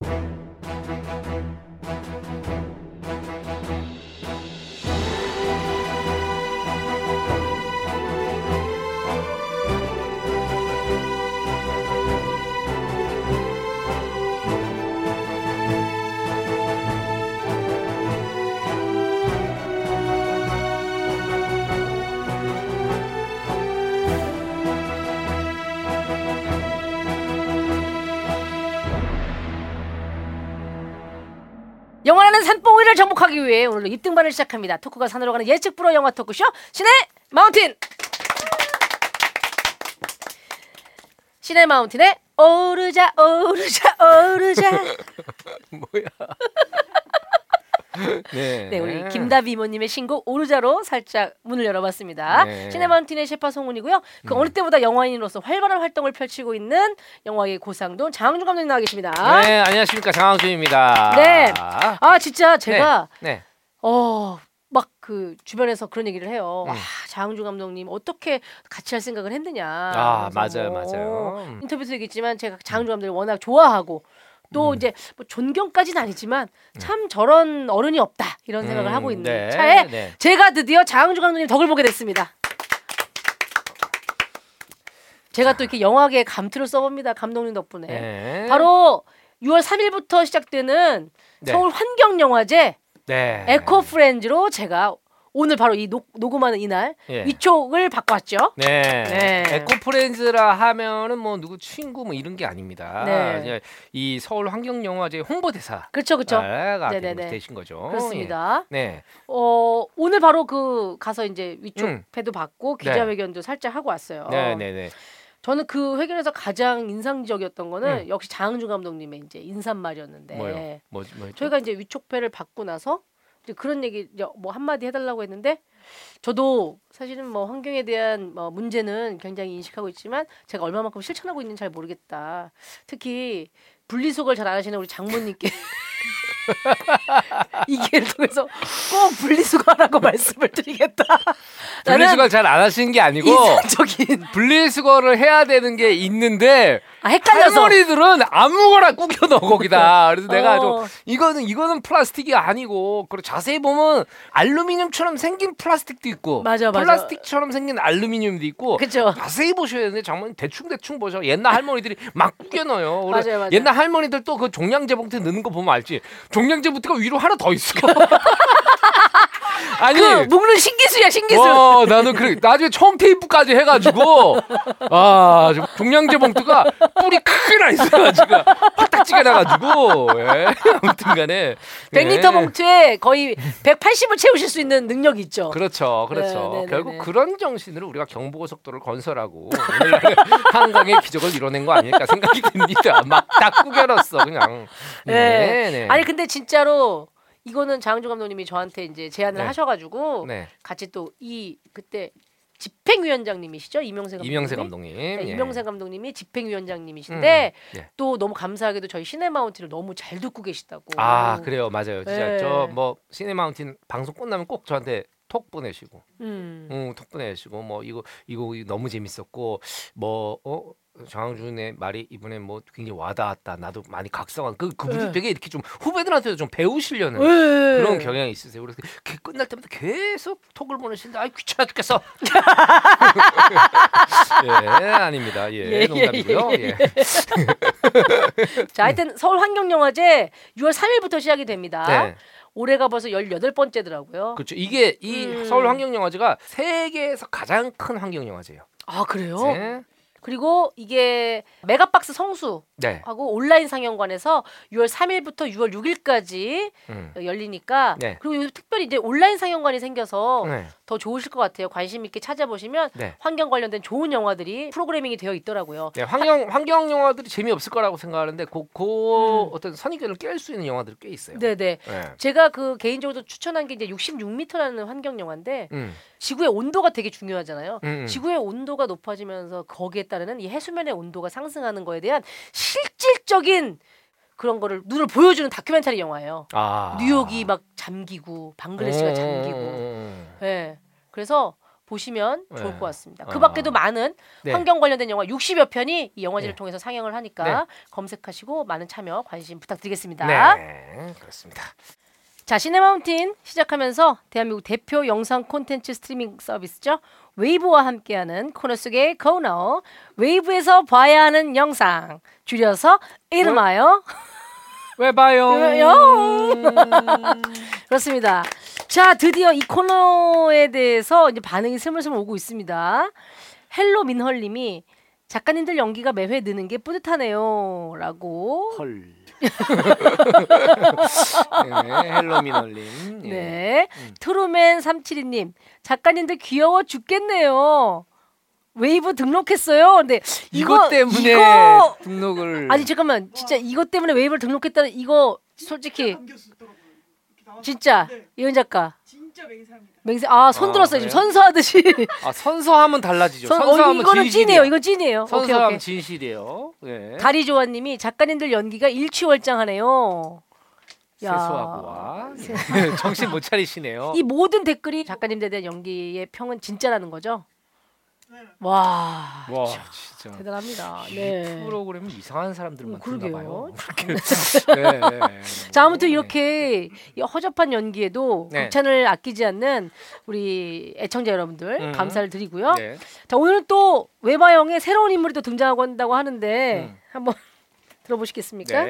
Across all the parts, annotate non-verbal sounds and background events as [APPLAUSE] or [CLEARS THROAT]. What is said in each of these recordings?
you 영화라는 산봉우리를 정복하기 위해 오늘도 입등반을 시작합니다. 토크가 산으로 가는 예측 불허 영화 토크쇼 신의 마운틴. 신의 마운틴에 오르자 오르자 오르자. [LAUGHS] 뭐야? [LAUGHS] 네. 네, 우리 김다비 이모님의 신곡 오르자로 살짝 문을 열어봤습니다. 네. 신의 마운틴의 셰파 송은이고요. 그 어느 때보다 영화인으로서 활발한 활동을 펼치고 있는 영화의 고상돈 장항준 감독님 나와 계십니다. 네, 안녕하십니까 장항준입니다. 네. 아 진짜 제가 네. 어. 막 그 주변에서 그런 얘기를 해요. 음. 와 장항준 감독님 어떻게 같이 할 생각을 했느냐. 아 그래서 맞아요, 뭐 맞아요. 음. 인터뷰에서 얘기했지만 제가 장항준 감독을 워낙 좋아하고 또 음. 이제 뭐 존경까지는 아니지만 참 저런 어른이 없다 이런 생각을 음, 하고 있는 네, 차에 네. 제가 드디어 장항준 감독님 덕을 보게 됐습니다. 제가 또 이렇게 영화계에 감투를 써봅니다. 감독님 덕분에. 네. 바로 6월 3일부터 시작되는 네. 서울 환경영화제 네. 에코 프렌즈로 제가 오늘 바로 이 녹, 녹음하는 이날 예. 위촉을 받고 왔죠. 네. 네. 에코프렌즈라 하면은 뭐 누구 친구 뭐 이런 게 아닙니다. 네. 이 서울 환경영화제 홍보대사. 그렇죠, 그렇죠. 가 네네네. 되신 거죠. 그렇습니다. 예. 네. 어 오늘 바로 그 가서 이제 위촉패도 음. 받고 네. 기자회견도 살짝 하고 왔어요. 네, 네, 네. 저는 그 회견에서 가장 인상적이었던 거는 음. 역시 장항준 감독님의 이제 인사말이었는데 뭐요? 뭐 뭐죠? 저희가 이제 위촉패를 받고 나서 그런 얘기 뭐 한마디 해달라고 했는데 저도 사실은 뭐 환경에 대한 뭐 문제는 굉장히 인식하고 있지만 제가 얼마만큼 실천하고 있는지 잘 모르겠다. 특히 분리수거를 잘 안 하시는 우리 장모님께 [LAUGHS] 이 기회를 통해서 꼭 분리수거하라고 [LAUGHS] 말씀을 드리겠다. 나는 분리수거 잘안 하시는 게 아니고 인상적인 분리수거를 해야 되는 게 있는데 아 헷갈려서 할머니들은 아무거나 꾸겨 넣어 거기다. 그래서 내가 어. 좀 이거는 이거는 플라스틱이 아니고 그리고 자세히 보면 알루미늄처럼 생긴 플라스틱도 있고 맞아, 맞아. 플라스틱처럼 생긴 알루미늄도 있고 그죠. 자세히 보셔야 되는데 장모님 대충 대충 보셔. 옛날 할머니들이 막 꾸겨 넣어요. [LAUGHS] 맞아요, 맞아요. 옛날 할머니들 또 그 종량제 봉투 넣는 거 보면 알지. 종량제 봉투가 위로 하나 더 있어. [LAUGHS] 아니 그 묶는 신기술이야 신기술. 와 나는 그래 나중에 처음 테이프까지 해가지고 아좀 종량제 봉투가 뿔이 크게 나 있어가지고 화딱지가 나가지고 예. 아무튼간에 100리터 예. 봉투에 거의 180을 채우실 수 있는 능력이 있죠. 그렇죠, 그렇죠. 네, 네, 네, 결국 네. 그런 정신으로 우리가 경부고속도로를 건설하고 [LAUGHS] 한강의 기적을 이뤄낸 거 아닐까 생각이 듭니다. 막딱 꾸겨놨어 그냥. 네. 네. 아니 근데 진짜로 이거는 장항준 감독님이 저한테 이제 제안을 네. 하셔가지고 네. 같이 또 이 그때 집행위원장님이시죠 이명세 감독님. 이명세 감독님. 네, 예. 이명세 감독님이 집행위원장님이신데 음, 예. 또 너무 감사하게도 저희 시네마운틴을 너무 잘 듣고 계시다고. 아 그래요, 맞아요. 진짜 네. 저뭐 시네마운틴 방송 끝나면 꼭 저한테 톡 보내시고. 음. 응, 톡 보내시고 뭐 이거 이거 너무 재밌었고 뭐 어. 장항준의 말이 이번에 뭐 굉장히 와닿았다. 나도 많이 각성한 그 그분이 네. 되게 이렇게 좀 후배들한테도 좀 배우시려는 네. 그런 경향이 있으세요. 그래서 그 끝날 때마다 계속 톡을 보내시는데 아 귀찮아 죽겠어. [LAUGHS] 예, 아닙니다. 예, 예, 예, 농담이고요. 예, 예. 자, 하여튼 서울 환경영화제 6월 3일부터 시작이 됩니다. 네. 올해가 벌써 18번째더라고요. 그렇죠. 이게 이 음. 서울 환경영화제가 세계에서 가장 큰 환경영화제예요. 아, 그래요? 네. 그리고 이게 메가박스 성수 네. 하고 온라인 상영관에서 6월 3일부터 6월 6일까지 음. 열리니까 네. 그리고 요즘 특별히 이제 온라인 상영관이 생겨서 네. 더 좋으실 것 같아요. 관심 있게 찾아보시면 네. 환경 관련된 좋은 영화들이 프로그래밍이 되어 있더라고요. 네, 환경 환경 영화들이 재미없을 거라고 생각하는데 그, 그 음. 어떤 선입견을 깰 수 있는 영화들이 꽤 있어요. 네, 네. 네. 제가 그 개인적으로 추천한 게 이제 66m라는 환경 영화인데 음. 지구의 온도가 되게 중요하잖아요. 음. 지구의 온도가 높아지면서 거기에 따 르는 이 해수면의 온도가 상승하는 거에 대한 실질적인 그런 거를 눈을 보여주는 다큐멘터리 영화예요. 아. 뉴욕이 막 잠기고 방글라데시가 잠기고. 음. 예. 그래서 보시면 네. 좋을 것 같습니다. 아. 그 밖에도 많은 네. 환경 관련된 영화 60여 편이 이 영화제를 네. 통해서 상영을 하니까 네. 검색하시고 많은 참여 관심 부탁드리겠습니다. 네, 그렇습니다. 자, 시네마운틴 시작하면서 대한민국 대표 영상 콘텐츠 스트리밍 서비스죠. 웨이브와 함께하는 코너 속의 코너 웨이브에서 봐야 하는 영상 줄여서 이름하여 왜 봐요? [LAUGHS] [LAUGHS] 그렇습니다. 자, 드디어 이 코너에 대해서 이제 반응이 스물스물 오고 있습니다. 헬로 민헐님이 작가님들 연기가 매회 느는 게 뿌듯하네요라고. 헐. 네, 헬로미널님. 예. 네. 음. 트루맨 372님 작가님들 귀여워 죽겠네요. 웨이브 등록했어요. 근데 이것 이거 때문에 이거 등록을 아니 잠깐만 진짜 이것 때문에 웨이브를 등록했다는 이거 솔직히. 진짜 네, 이은 작가 진짜 맹세합니다. 맹세 아손 아, 들었어요 지금 그래요? 선서하듯이 [LAUGHS] 아 선서하면 달라지죠. 선, 어, 선서하면 이거는 진실이에요. 찐이에요 이건 찐이에요 오케이 선서하면 오케이 진실이에요. 예. 다리 조아님이 작가님들 연기가 일취월장하네요 야. 세수하고 와. 예. [LAUGHS] 정신 못 차리시네요. 이 모든 댓글이 작가님들에 대한 연기의 평은 진짜라는 거죠 네. 와 와 진짜. 대단합니다 이 네. 프로그램은 이상한 사람들만 어, 그러게요. [LAUGHS] 듣나 봐요. 네, 네, 네. 자 아무튼 네. 이렇게 이 허접한 연기에도 네. 극찬을 아끼지 않는 우리 애청자 여러분들 음. 감사를 드리고요. 네. 자 오늘은 또 외바형의 새로운 인물이 또 등장하고 한다고 하는데 음. 한번 [LAUGHS] 들어보시겠습니까?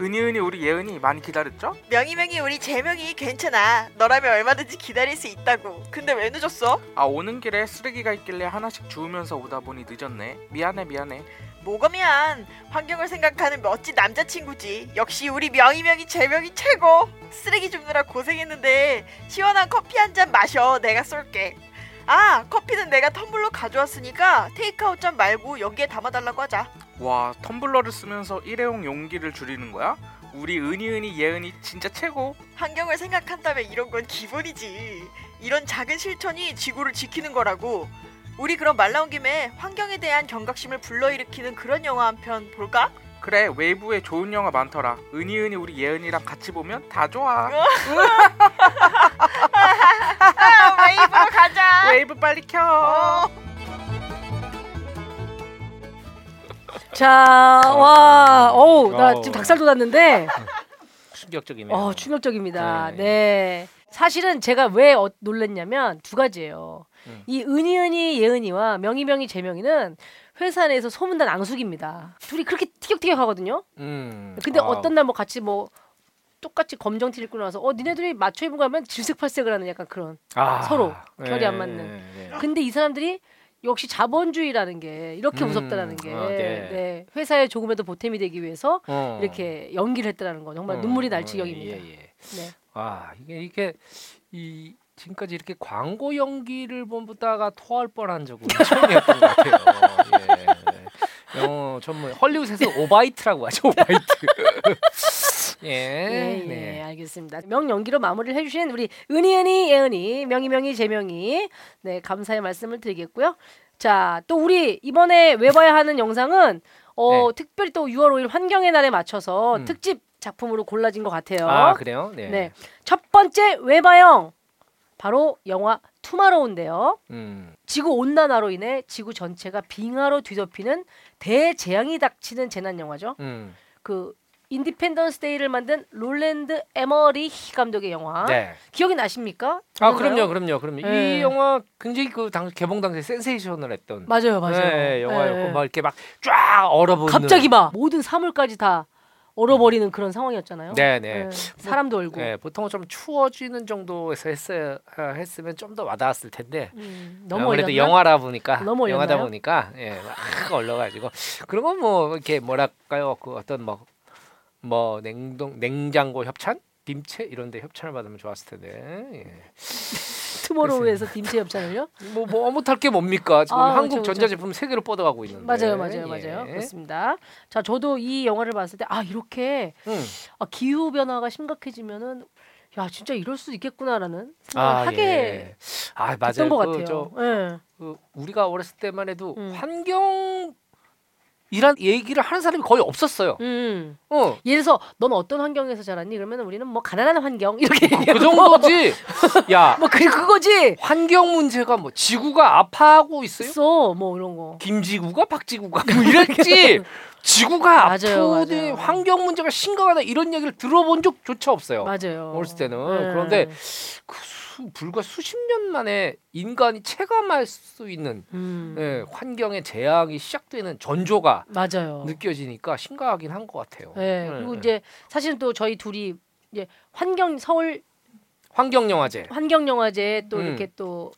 은희은희 우리 예은이 많이 기다렸죠? 명희명희 우리 재명이 괜찮아. 너라면 얼마든지 기다릴 수 있다고. 근데 왜 늦었어? 아 오는 길에 쓰레기가 있길래 하나씩 주우면서 오다 보니 늦었네 미안해 미안해 뭐가 미안. 환경을 생각하는 멋진 남자친구지. 역시 우리 명희명희 재명이 최고. 쓰레기 줍느라 고생했는데 시원한 커피 한 잔 마셔. 내가 쏠게. 아 커피는 내가 텀블러 가져왔으니까 테이크아웃 잔 말고 여기에 담아달라고 하자. 와 텀블러를 쓰면서 일회용 용기를 줄이는 거야? 우리 은희 은희 예은이 진짜 최고 환경을 생각한다면 이런 건 기본이지. 이런 작은 실천이 지구를 지키는 거라고. 우리 그럼 말 나온 김에 환경에 대한 경각심을 불러일으키는 그런 영화 한 편 볼까? 그래 웨이브에 좋은 영화 많더라 은희 은희 우리 예은이랑 같이 보면 다 좋아 [LAUGHS] 아, 웨이브로 가자. 웨이브 빨리 켜 어. 자, 와, 어우, 나. 지금 닭살 돋았는데, 충격적이네요. 어, 충격적입니다. 네. 네. 사실은 제가 왜 어, 놀랐냐면 두 가지예요. 음. 이 은희 은희 예은이와 명희 명희 재명이는 회사 내에서 소문난 앙숙입니다. 둘이 그렇게 티격태격하거든요. 음. 근데 아, 어떤 날 뭐 같이 뭐 똑같이 검정 티 입고 나서 어 니네들이 맞춰 입은 거 하면 질색팔색을 하는 약간 그런. 아, 서로 결이 안 맞는. 네, 네. 근데 이 사람들이 역시 자본주의라는 게 이렇게 음, 무섭다라는 게 아, 네. 네, 회사에 조금이라도 보탬이 되기 위해서 어. 이렇게 연기를 했다라는 거 정말 어, 눈물이 날 어, 지경입니다. 예, 예. 네. 아 이게 이게 이 지금까지 이렇게 광고 연기를 보다가 토할 뻔한 적은 [LAUGHS] 처음이었던 것 같아요. 예. 영어 전문 헐리우드에서 오바이트라고 하죠. 오바이트. [LAUGHS] 예. 예, 예, 네. 알겠습니다. 명 연기로 마무리를 해주신 우리 은희 은희, 예은희, 명희 명희, 재명희, 네 감사의 말씀을 드리겠고요. 자, 또 우리 이번에 외봐야 하는 영상은 어 특별히 또 6월 5일 환경의 날에 맞춰서 네. 음. 특집 작품으로 골라진 것 같아요. 아 그래요? 네. 네. 첫 번째 외바영 바로 영화 투마로우인데요. 음. 지구 온난화로 인해 지구 전체가 빙하로 뒤덮이는 대재앙이 닥치는 재난 영화죠. 음. 그 인디펜던스 데이를 만든 롤랜드 에머리 감독의 영화 네. 기억이 나십니까? 아? 그럼요, 그럼요, 그럼요. 네. 이 영화 굉장히 그 당 개봉 당시에 센세이션을 했던 맞아요, 맞아요. 네, 영화였고 네. 막 이렇게 막 쫙 얼어붙는. 갑자기 막 모든 사물까지 다 얼어버리는 그런 상황이었잖아요. 네, 네. 사람도 얼고. 네, 보통은 좀 추워지는 정도에서 했어야 했으면 좀 더 와닿았을 텐데 음, 너무 아무래도 얼렸나? 영화라 보니까 너무? 영화다 보니까 예, 막 [LAUGHS] 얼려가지고 그런 건 뭐 이렇게 뭐랄까요 그 어떤 뭐 뭐 냉동 냉장고 협찬 김치 이런 데 협찬을 받으면 좋았을 텐데 투모로우에서 딤체 협찬을요? 예. 뭐뭐 못할 게 뭡니까 지금 아, 한국 그렇죠, 전자제품 세계로 뻗어가고 있는데 맞아요, 맞아요, 예. 맞아요. 그렇습니다. 자, 저도 이 영화를 봤을 때 아 이렇게 음. 아, 기후 변화가 심각해지면은 야 진짜 이럴 수 있겠구나라는 생각을 아, 하게 예. 아 맞아요 것 그 같아요. 저 예. 그 우리가 어렸을 때만 해도 음. 환경 이란 얘기를 하는 사람이 거의 없었어요. 음. 어. 예를 들어서 넌 어떤 환경에서 자랐니? 그러면 우리는 뭐 가난한 환경 이렇게 그 얘기하고 정도지. [LAUGHS] 야, 뭐 그, 그거지. 환경 문제가 뭐 지구가 아파하고 있어요? 있어 뭐 이런 거. 김지구가 박지구가 [LAUGHS] 뭐 이랬지. [LAUGHS] 지구가 아프니. 환경 문제가 심각하다 이런 얘기를 들어본 적조차 없어요. 맞아요. 어렸을 때는. 네. 그런데 그 수, 불과 수십 년 만에 인간이 체감할 수 있는 음. 예, 환경의 재앙이 시작되는 전조가 맞아요. 느껴지니까 심각하긴 한 것 같아요. 네. 예, 그리고 예. 이제 사실은 또 저희 둘이 이제 환경 서울 환경 영화제. 환경 영화제 또 음. 이렇게 또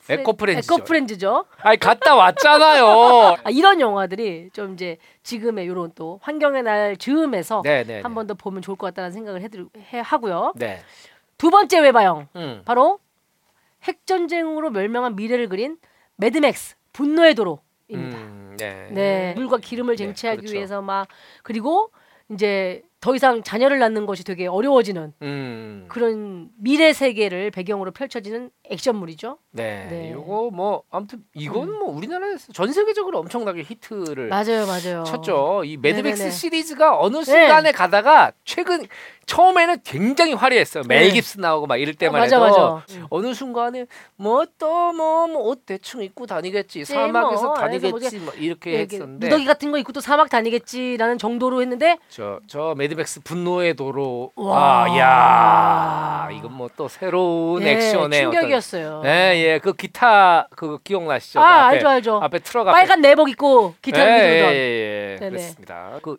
프렌- 에코 프렌즈죠. 에코 프렌즈죠. 아니 갔다 왔잖아요. [LAUGHS] 아, 이런 영화들이 좀 이제 지금의 요런 또 환경의 날 즈음에서 네, 네. 한번 더 보면 좋을 것 같다는 생각을 해드 해 하고요. 네. 두 번째 외바영 음. 바로 핵 전쟁으로 멸망한 미래를 그린 매드맥스 분노의 도로입니다. 음, 네. 네, 물과 기름을 네, 쟁취하기 그렇죠. 위해서 막 그리고 이제 더 이상 자녀를 낳는 것이 되게 어려워지는 음. 그런 미래 세계를 배경으로 펼쳐지는 액션물이죠. 네. 네. 이거 뭐 아무튼 이건 음. 뭐 우리나라에서 전 세계적으로 엄청나게 히트를 맞아요, 맞아요. 쳤죠. 이 매드맥스 네네네. 시리즈가 어느 순간에 가다가 최근 처음에는 굉장히 화려했어요. 멜 네. 깁슨 나오고 막 이럴 어, 때만 맞아, 해도 맞아. 음. 어느 순간에 뭐 또뭐옷 대충 입고 다니겠지. 네, 사막에서 뭐, 다니겠지. 뭐 이렇게 이렇게 했었는데 무더기 같은 거 입고 또 사막 다니겠지라는 정도로 했는데 저 저 매드맥스 분노의 도로 와. 아, 야. 이건 뭐 또 새로운 예, 액션의 충격이었어요. 어떤 예, 예. 그 기타 그 기억나시죠? 그 아, 앞에, 알죠, 알죠. 앞에 트럭 앞에 빨간 내복 입고 기타를 예, 예, 부르던 예, 예. 네네. 그렇습니다. 그,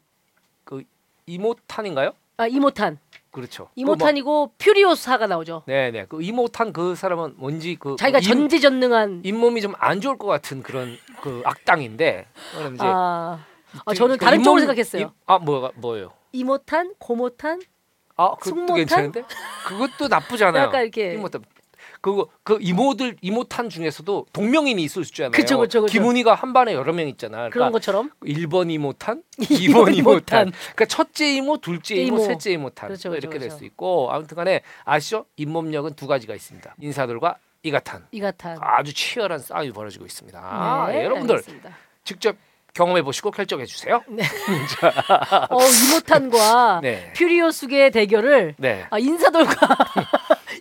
그 이모탄인가요? 아, 이모탄. 그렇죠. 이모탄이고 퓨리오사가 나오죠. 그 뭐, 네네. 그 이모탄 그 사람은 뭔지 그 자기가 임- 전지전능한 잇몸이 좀 안 좋을 것 같은 그런 그 악당인데. 그럼 이제 아, 아 그- 저는 그 다른 쪽으로 생각했어요. 이- 아 뭐가 뭐예요? 이모탄, 고모탄, 아 그것도? 괜찮은데? 그것도 나쁘지 않아요. 약간 이렇게 이모탄. 그거 그 이모들 이모탄 중에서도 동명인이 있을 수 있잖아요. 그쵸, 그쵸, 그쵸. 김훈이가 한 반에 여러 명 있잖아. 그런 그러니까 것처럼 1번 이모탄, [LAUGHS] 2번 2번 이모탄. 그러니까 첫째 이모, 둘째 이모, 이모. 셋째 이모탄. 그렇죠, 뭐 그렇죠, 이렇게 될 그렇죠. 수 있고 아무튼간에 아시죠? 잇몸력은 두 가지가 있습니다. 인사돌과 이가탄. 이가탄. 아주 치열한 싸움이 벌어지고 있습니다. 네, 예, 여러분들 알겠습니다. 직접 경험해 보시고 결정해 주세요. [LAUGHS] [LAUGHS] 어, 이모탄과 네. 퓨리오사의 대결을 네. 아, 인사돌과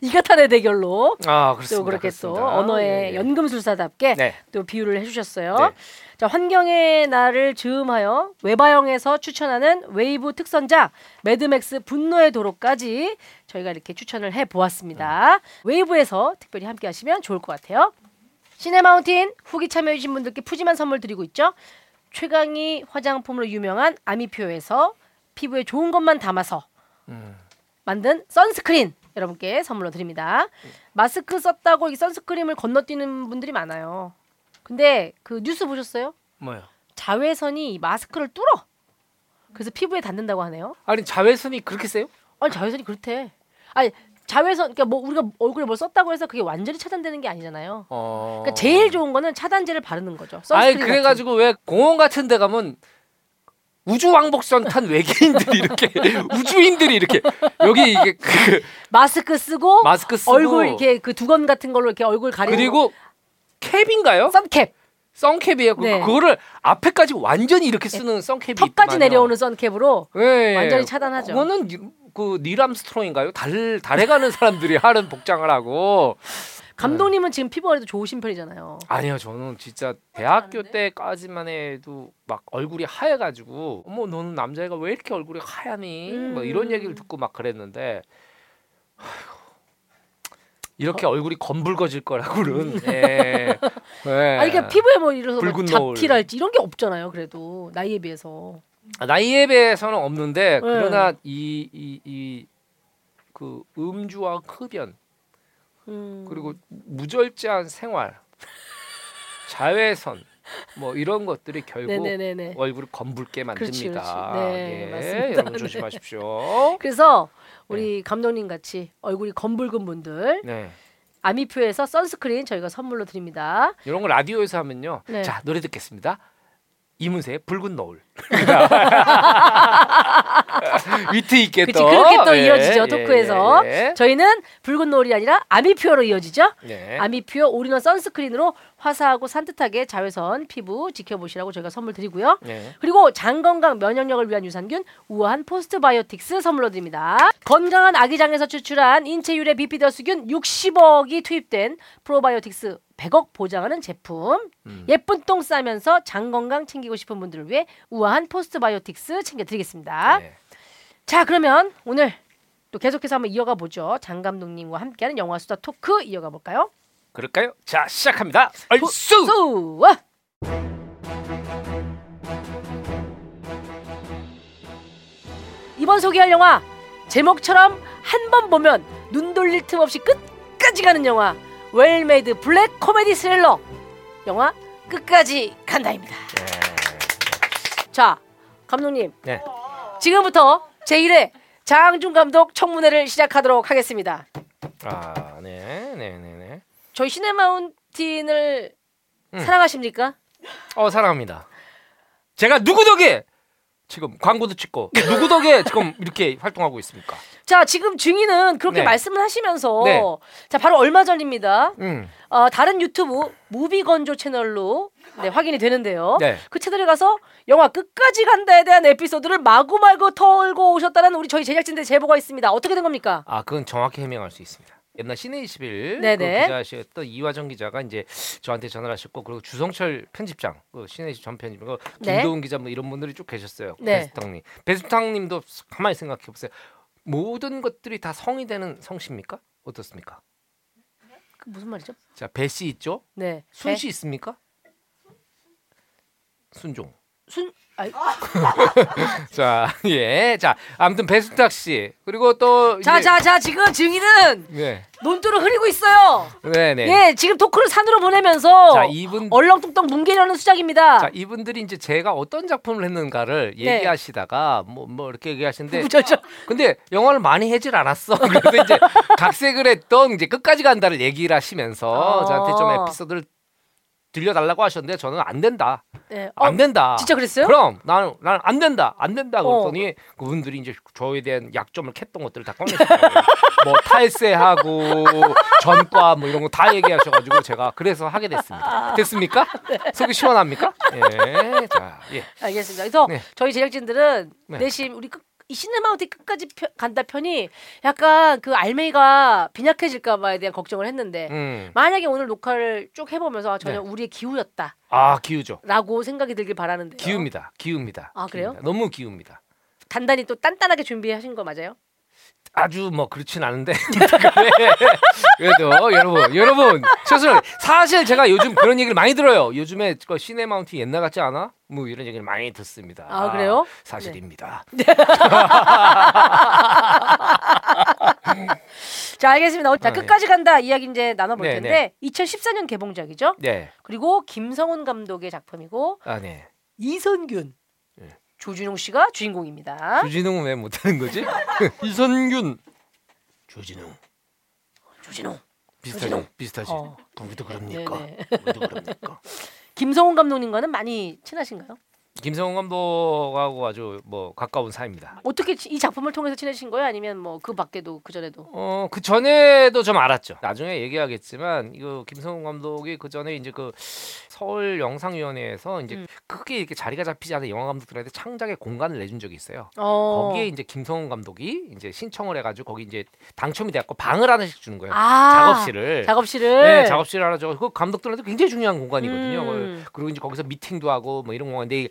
[LAUGHS] 이가탄의 대결로 아 그렇습니다. 또 그렇게 또 그렇습니다. 언어의 예, 예. 연금술사답게 네. 또 비유를 해주셨어요. 네. 자 환경의 날을 즈음하여 외바영에서 추천하는 웨이브 특선작 매드맥스 분노의 도로까지 저희가 이렇게 추천을 해 보았습니다. 음. 웨이브에서 특별히 함께하시면 좋을 것 같아요. 시네마운틴 후기 참여해주신 분들께 푸짐한 선물 드리고 있죠. 최강희 화장품으로 유명한 아미표에서 피부에 좋은 것만 담아서 음. 만든 선스크린 여러분께 선물로 드립니다. 마스크 썼다고 이 선스크림을 건너뛰는 분들이 많아요. 근데 그 뉴스 보셨어요? 뭐요? 자외선이 이 마스크를 뚫어. 그래서 피부에 닿는다고 하네요. 아니 자외선이 그렇게 세요? 아니 자외선이 그렇대. 아니 자외선 그러니까 뭐 우리가 얼굴에 뭘 썼다고 해서 그게 완전히 차단되는 게 아니잖아요. 어. 그러니까 제일 좋은 거는 차단제를 바르는 거죠. 아니 선스크린 그래가지고 왜 공원 같은 데 가면 우주 왕복선 탄 외계인들이 이렇게 [LAUGHS] 우주인들이 이렇게 여기 이게 그. 마스크 쓰고 마스크 쓰고 얼굴 이렇게 그 두건 같은 걸로 이렇게 얼굴 가리고 그리고 캡인가요? 선캡 선캡이에요. 그, 네. 그거를 앞에까지 완전히 이렇게 쓰는 선캡이 턱까지 있더만요. 내려오는 선캡으로 예, 완전히 차단하죠. 그거는 니- 그 닐 암스트롱인가요? 달 달에 가는 사람들이 하는 복장을 하고 감독님은 지금 피부가 그래도 좋으신 편이잖아요. 아니요 저는 진짜 대학교 않은데? 때까지만 해도 막 얼굴이 하얘가지고 어머 너는 남자애가 왜 이렇게 얼굴이 하얗니 뭐 이런 음. 얘기를 듣고 막 그랬는데 아휴, 이렇게 얼굴이 검붉어질 거라고는 예. 예. 아니 그러니까 피부에 뭐 이래서 막 붉은 노을. 잡티랄지 이런 게 없잖아요. 그래도 나이에 비해서. 아, 나이에 비해서는 없는데 네. 그러나 이 이 이 그 음주와 흡연 음. 그리고 무절제한 생활 [LAUGHS] 자외선 뭐 이런 것들이 결국 네네네네. 얼굴을 검붉게 그렇지, 만듭니다. 그렇지. 네, 예, 맞습니다. 여러분 [LAUGHS] 네. 조심하십시오. 그래서 우리 감독님 같이 얼굴이 검붉은 분들 네. 아미퓨어에서 선스크린 저희가 선물로 드립니다. 이런 거 라디오에서 하면요. 네. 자 노래 듣겠습니다. 이문세의 붉은 노을. [LAUGHS] 위트 있게 그치, 또 그렇게 또 예, 이어지죠, 예, 토크에서. 예, 저희는 붉은 노을이 아니라 아미퓨어로 이어지죠. 예. 네. 아미퓨어 올인원 선스크린으로 화사하고 산뜻하게 자외선 피부 지켜보시라고 저희가 선물 드리고요. 네. 그리고 장 건강 면역력을 위한 유산균 우아한 포스트바이오틱스 선물로 드립니다. 건강한 아기장에서 추출한 인체 유래 비피더스균 60억이 투입된 프로바이오틱스 100억 보장하는 제품. 음. 예쁜 똥 싸면서 장 건강 챙기고 싶은 분들을 위해 우아한 포스트바이오틱스 챙겨드리겠습니다. 네. 자 그러면 오늘 또 계속해서 한번 이어가 보죠. 장 감독님과 함께하는 영화 수다 토크 이어가 볼까요? 그럴까요? 자 시작합니다. 얼쑤. 수 이번 소개할 영화 제목처럼 한 번 보면 눈 돌릴 틈 없이 끝까지 가는 영화 웰메이드 블랙 코미디 스릴러 영화 끝까지 간다입니다. 자 감독님 네. 지금부터 제1회 장항준 감독 청문회를 시작하도록 하겠습니다. 아, 네, 네, 네, 네. 저희 시네마운틴을 음. 사랑하십니까? 어, 사랑합니다. 제가 누구 덕에 지금 광고도 찍고 누구 덕에 지금 이렇게 활동하고 있습니까? 자 지금 증인은 그렇게 네. 말씀을 하시면서 네. 자 바로 얼마 전입니다. 음, 어, 다른 유튜브 무비건조 채널로 네, 확인이 되는데요. 네. 그 채널에 가서 영화 끝까지 간다에 대한 에피소드를 마구마구 털고 오셨다는 우리 저희 제작진들 제보가 있습니다. 어떻게 된 겁니까? 아, 그건 정확히 해명할 수 있습니다. 옛날 시내 21 그. 기자셨던 이화정 기자가 이제 저한테 전화를 하셨고 그리고 주성철 편집장 그 시내 20전 편집 그 네. 김도훈 기자 뭐 이런 분들이 쭉 계셨어요. 네. 배수탕님, 배수탕님도 가만히 생각해 보세요. 모든 것들이 다 성이 되는 성씨입니까? 어떻습니까? 그 무슨 말이죠? 자, 배씨 있죠? 네. 순씨 있습니까? 순종. 순 [LAUGHS] 자, 예. 자, 아무튼 배수탁 씨. 그리고 또 자, 이제- 자, 자, 지금 증인은 네. 논두를 흐리고 있어요. 네, 네. 예, 지금 토크를 산으로 보내면서 자, 이분 얼렁뚱땅 뭉개려는 수작입니다. 자, 이분들이 이제 제가 어떤 작품을 했는가를 네. 얘기하시다가 뭐 뭐 이렇게 얘기하시는데 부절절. [LAUGHS] 근데 영화를 많이 하질 않았어. [LAUGHS] 그래서 이제 각색을 했던 이제 끝까지 간다를 얘기를 하시면서 아. 저한테 좀 에피소드를 들려달라고 하셨는데 저는 안 된다. 네. 어, 안 된다. 진짜 그랬어요? 그럼 나는 나는 안 된다. 안 된다. 어. 그랬더니 그분들이 이제 저에 대한 약점을 캤던 것들을 다 꺼내시더라고요. [LAUGHS] 뭐 탈세하고 전과 뭐 이런 거 다 얘기하셔 가지고 제가 그래서 하게 됐습니다. 됐습니까? [LAUGHS] 네. 속이 시원합니까? 예. 자, 예. 알겠습니다. 그래서 네. 저희 제작진들은 네. 내심 우리 끝, 이 시네마우티 끝까지 펴- 간다 편이 약간 그 알맹이가 빈약해질까봐에 대한 걱정을 했는데 음. 만약에 오늘 녹화를 쭉 해보면서 아, 전혀 우리의 기우였다라고 아 기우죠. 생각이 들길 바라는데요. 기우입니다. 기우입니다. 아, 그래요? 기우입니다. 너무 기우입니다. 단단히 또 단단하게 준비하신 거 맞아요? 아주 뭐 그렇진 않은데 [LAUGHS] 그래도 여러분 여러분 사실 사실 제가 요즘 그런 얘기를 많이 들어요. 요즘에 그 시네 마운틴 옛날 같지 않아? 뭐 이런 얘기를 많이 듣습니다. 아, 그래요? 사실입니다. [LAUGHS] 자 알겠습니다. 어, 자 아, 네. 끝까지 간다 이야기 이제 나눠볼 네, 텐데 2014년 개봉작이죠. 네. 그리고 김성훈 감독의 작품이고 아 네. 이선균, 네. 조준웅 씨가 주인공입니다. 주진웅은 왜 못하는 거지? [LAUGHS] 이선균, 주진웅 조진웅. 비슷하지? 주진웅. 비슷하지? 어. 거기도 그럽니까? 네네. 거기도 그럽니까? [LAUGHS] 김성훈 감독님과는 많이 친하신가요? 김성훈 감독하고 아주 뭐 가까운 사이입니다. 어떻게 이 작품을 통해서 친해진 거예요? 아니면 뭐 그 밖에도 그 전에도? 어, 그 전에도 좀 알았죠. 나중에 얘기하겠지만 이거 김성훈 감독이 그 전에 이제 그 서울 영상위원회에서 이제 음. 크게 이렇게 자리가 잡히지 않은 영화 감독들한테 창작의 공간을 내준 적이 있어요. 어. 거기에 이제 김성훈 감독이 이제 신청을 해가지고 거기 이제 당첨이 돼갖고 방을 하나씩 주는 거예요. 아, 작업실을. 작업실을. 네, 작업실 하나 줘. 그 감독들한테 굉장히 중요한 공간이거든요. 음. 그리고 이제 거기서 미팅도 하고 뭐 이런 공간인데 이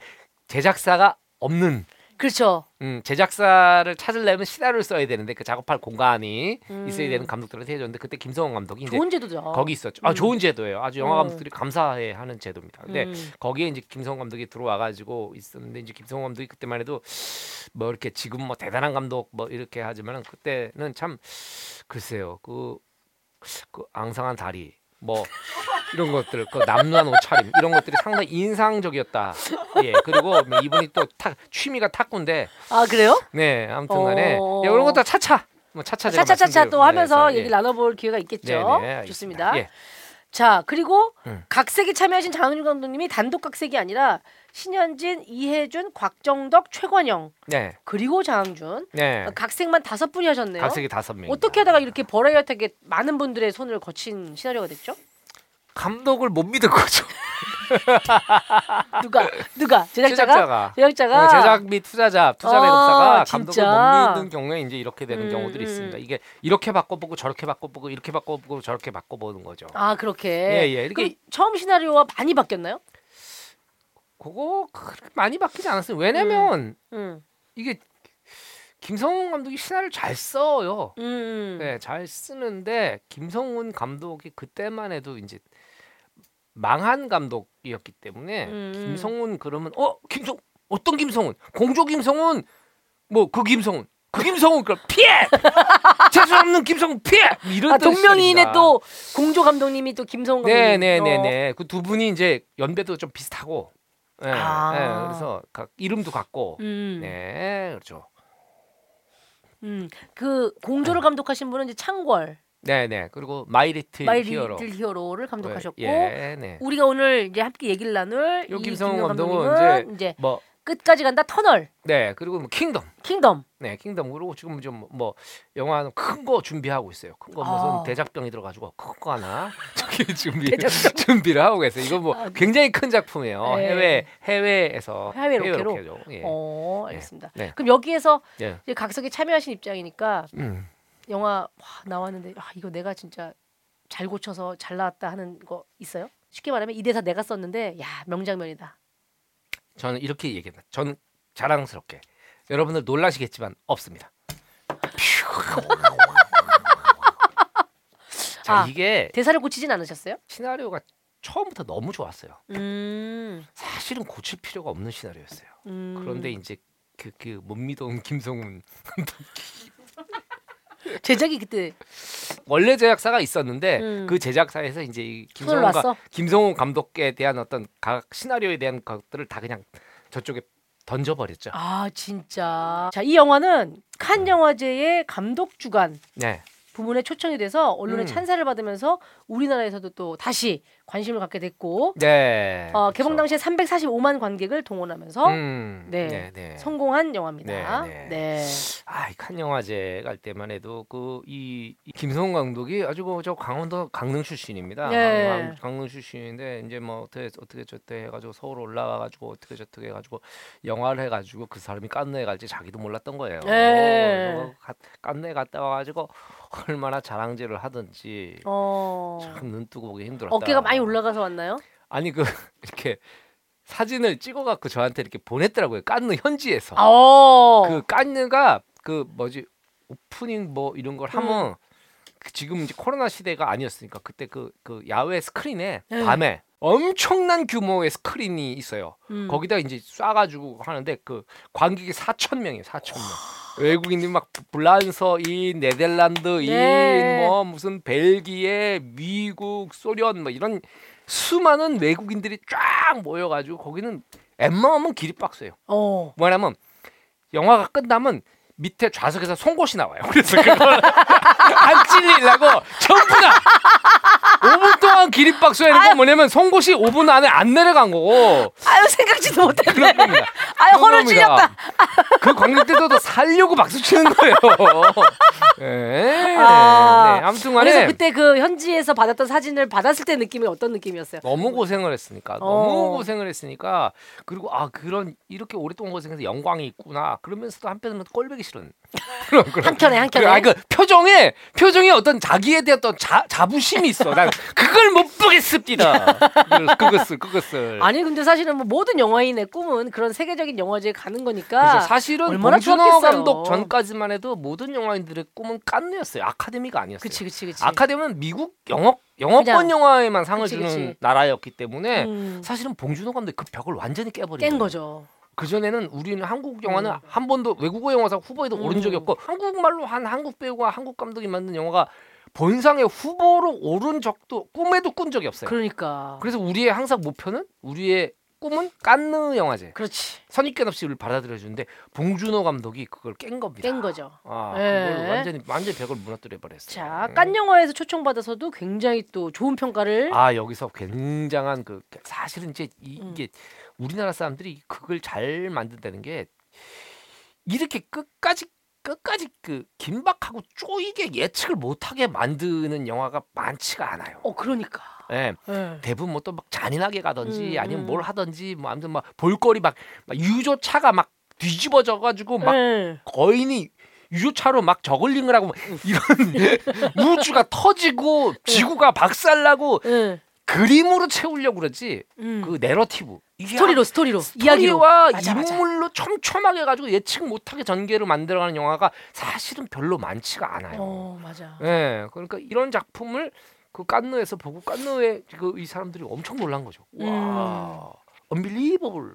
제작사가 없는 그렇죠. 음, 제작사를 찾으려면 시나리오를 써야 되는데 그 작업할 공간이 음. 있어야 되는 감독들한테 해줬는데 그때 김성원 감독이 이제 좋은 제도죠. 거기 있었죠. 아 음. 좋은 제도예요. 아주 영화 어. 감독들이 감사해 하는 제도입니다. 근데 음. 거기에 이제 김성원 감독이 들어와 가지고 있었는데 이제 김성원 감독이 그때만 해도 뭐 이렇게 지금 뭐 대단한 감독 뭐 이렇게 하지만은 그때는 참 글쎄요 그, 그 앙상한 다리 뭐 이런 것들 그 남루한 옷차림 이런 것들이 상당히 인상적이었다. 예 그리고 뭐 이분이 또 탁, 취미가 탁구인데 아 그래요? 네 아무튼간에 어. 예, 이런 것도 차차 뭐 차차 제가 차차차차 또 하면서 네, 얘기를 나눠볼 기회가 있겠죠. 네, 네. 좋습니다. 예. 자 그리고 음. 각색에 참여하신 장은주 감독님이 단독 각색이 아니라 신현진, 이혜준, 곽정덕, 최권영 네, 그리고 장항준 네. 각색만 다섯 분이 하셨네요. 각색이 다섯 명. 어떻게 하다가 이렇게 버라이어티하게 많은 분들의 손을 거친 시나리오가 됐죠? 감독을 못 믿은 거죠. [LAUGHS] 누가 누가 제작자가 제작자가. 제작자가 어, 제작 및 투자자, 투자 아, 배급사가 진짜? 감독을 못 믿는 경우에 이제 이렇게 되는 음, 경우들이 음. 있습니다. 이게 이렇게 바꿔보고 저렇게 바꿔보고 이렇게 바꿔보고 저렇게 바꿔보는 거죠. 아 그렇게 예, 예. 이렇게 처음 시나리오와 많이 바뀌었나요? 그거 그렇게 많이 바뀌지 않았어요. 왜냐면 음, 이게 김성훈 감독이 시나리오를 잘 써요. 음, 음. 네, 잘 쓰는데 김성훈 감독이 그때만 해도 이제 망한 감독이었기 때문에 음. 김성훈 그러면 어 김성 어떤 김성훈 공조 김성훈 뭐 그 김성훈 그 김성훈 그 피해 [LAUGHS] 재수 없는 김성훈 피해 뭐 이런 아 동명이인의 또 공조 감독님이 또 김성훈 감독님. 어. 네네네네 그두 분이 이제 연배도 좀 비슷하고 네, 아. 네, 그래서 각 이름도 같고. 음, 네 그렇죠. 음, 그 공조를 감독하신 분은 이제 창궐. 네네. 그리고 마이 리틀 마이 히어로 리틀 히어로를 감독하셨고 예, 네. 우리가 오늘 이제 함께 얘기를 나눌 요 이 김성훈 김성훈 감독은 감독님은 이제 뭐 끝까지 간다 터널 네 그리고 뭐 킹덤 킹덤 네 킹덤 그리고 지금 좀 뭐 영화는 큰거 준비하고 있어요 큰 거 무슨 아. 대작병이 들어가지고 큰 거 하나 [LAUGHS] 저기 준비. [LAUGHS] 준비를 하고 계세요 이거 뭐 아, 굉장히 큰 작품이에요 네. 해외 해외에서 해외 로케로? 로케죠. 예. 어 알겠습니다. 네. 그럼 여기에서 예. 이제 각석에 참여하신 입장이니까 음. 영화 와, 나왔는데 아, 이거 내가 진짜 잘 고쳐서 잘 나왔다 하는 거 있어요? 쉽게 말하면 이 대사 내가 썼는데 야 명장면이다. 저는 이렇게 얘기합니다. 저는 자랑스럽게 여러분들 놀라시겠지만 없습니다. [LAUGHS] 자 아. 이게 대사를 고치진 않으셨어요? 시나리오가 처음부터 너무 좋았어요. 음, 사실은 고칠 필요가 없는 시나리오였어요. 음. 그런데 이제 그그못 믿어온 김성훈 [LAUGHS] 제작이 그때 원래 제작사가 있었는데 음. 그 제작사에서 이제 김성훈. 김성훈 감독에 대한 어떤 각 시나리오에 대한 것들을 다 그냥 저쪽에 던져버렸죠. 아 진짜. 자 이 영화는 칸 영화제의 감독 주간 네, 부문에 초청이 돼서 언론의 음. 찬사를 받으면서 우리나라에서도 또 다시 관심을 갖게 됐고 네. 어, 개봉 그렇죠. 당시에 345만 관객을 동원하면서 음, 네. 네, 네. 성공한 영화입니다. 네, 네. 네. 아, 이칸 영화제 갈 때만 해도 그 이 김성훈 감독이 아주 그저 강원도 강릉 출신입니다. 네. 강- 강릉 출신인데 이제 뭐 어떻게 어떻게 저때 해가지고 서울 올라와 가지고 어떻게 저떻게 해가지고 영화를 해가지고 그 사람이 깐느에 갈지 자기도 몰랐던 거예요. 네. 가- 깐느에 갔다 와가지고 얼마나 자랑질을 하든지 어. 참 눈 뜨고 보기 힘들었다. 어깨가 많이 올라가서 왔나요? 아니 그 [LAUGHS] 이렇게 사진을 찍어갖고 저한테 이렇게 보냈더라고요. 깐느 현지에서. 어. 그 깐느가 그 뭐지 오프닝 뭐 이런 걸 음. 하면 그 지금 이제 코로나 시대가 아니었으니까 그때 그 그 야외 스크린에 네. 밤에 엄청난 규모의 스크린이 있어요. 음. 거기다 이제 쏴가지고 하는데 그 관객이 4천 명이에요. 4천 명. 외국인들이 막 불란서인, 네덜란드인, 네. 뭐 무슨 벨기에, 미국, 소련 뭐 이런 수많은 외국인들이 쫙 모여가지고 거기는 웬만하면 기립박수예요. 어. 뭐냐면 영화가 끝나면 밑에 좌석에서 송곳이 나와요. 그래서 그걸 [LAUGHS] 안 찔리려고 전부 다 5분 동안 기립박수 하는 건 뭐냐면 송곳이 5분 안에 안 내려간 거고 아유 생각지도 못했네. 그런 겁니다. 아유 그런 허를 겁니다. 찔렸다. 그 관객들도 살려고 박수 치는 거예요. [LAUGHS] 예. 아. 네. 아무튼간에 그래서 그때 그 현지에서 받았던 사진을 받았을 때 느낌이 어떤 느낌이었어요? 너무 고생을 했으니까 어. 너무 고생을 했으니까 그리고 아 그런 이렇게 오랫동안 고생해서 영광이 있구나 그러면서도 한편으로는 꼴보기 싫은 그런 그런 한켠에 한켠에. 그, 아니, 그 표정에 표정에 어떤 자기에 대한 어떤 자, 자부심이 있어. 난 그걸 못 보겠습니다. 그걸- 그것을 그것을. 아니 근데 사실은 뭐 모든 영화인의 꿈은 그런 세계적인 영화제에 가는 거니까 그래서 사실은 얼마나 봉준호. 감독 전까지만 해도 모든 영화인들의 꿈은 깐느였어요. 아카데미가 아니었어요. 그치 그치 그치. 아카데미는 미국 영어 영어권 그냥. 영화에만 상을 그치, 주는 그치. 나라였기 때문에 음, 사실은 봉준호 감독이 그 벽을 완전히 깨버린 깬. 거죠. 그 전에는 우리는 한국 영화는 음. 한 번도 외국어 영화상 후보에도 음. 오른 적이 없고 한국말로 한 한국 배우가 한국 감독이 만든 영화가 본상의 후보로 오른 적도 꿈에도 꾼 적이 없어요. 그러니까. 그래서 우리의 항상 목표는 우리의 꿈은 깐느 영화제. 그렇지. 선입견 없이 우리 받아들여 주는데 봉준호 감독이 그걸 깬 겁니다. 깬 거죠. 아, 네. 그걸 완전히 완전히 벽을 무너뜨려 버렸어요. 자, 깐 영화에서 초청받아서도 굉장히 또 좋은 평가를 아 여기서 굉장한 그 사실은 이제 이, 음. 게 우리나라 사람들이 그걸 잘 만든다는 게 이렇게 끝까지 끝까지 그 긴박하고 쪼이게 예측을 못하게 만드는 영화가 많지가 않아요. 어 그러니까. 예. 예. 대부분 뭐 또 막 잔인하게 가든지 음, 아니면 음. 뭘 하든지 뭐 아무튼 막 볼거리 막, 막 유조차가 막 뒤집어져 가지고 막 예. 거인이 유조차로 막 저글링을 하고 막 이런 [LAUGHS] 우주가 터지고 지구가 박살나고 예. 그림으로 채우려고 그러지 음. 그 내러티브 스토리로 스토리로. 스토리와 맞아, 맞아. 인물로 촘촘하게 가지고 예측 못하게 전개를 만들어가는 영화가 사실은 별로 많지가 않아요. 어 맞아. 예, 그러니까 이런 작품을 그 깐느에서 보고 깐느에 그이 사람들이 엄청 놀란 거죠. 음. 와, unbelievable.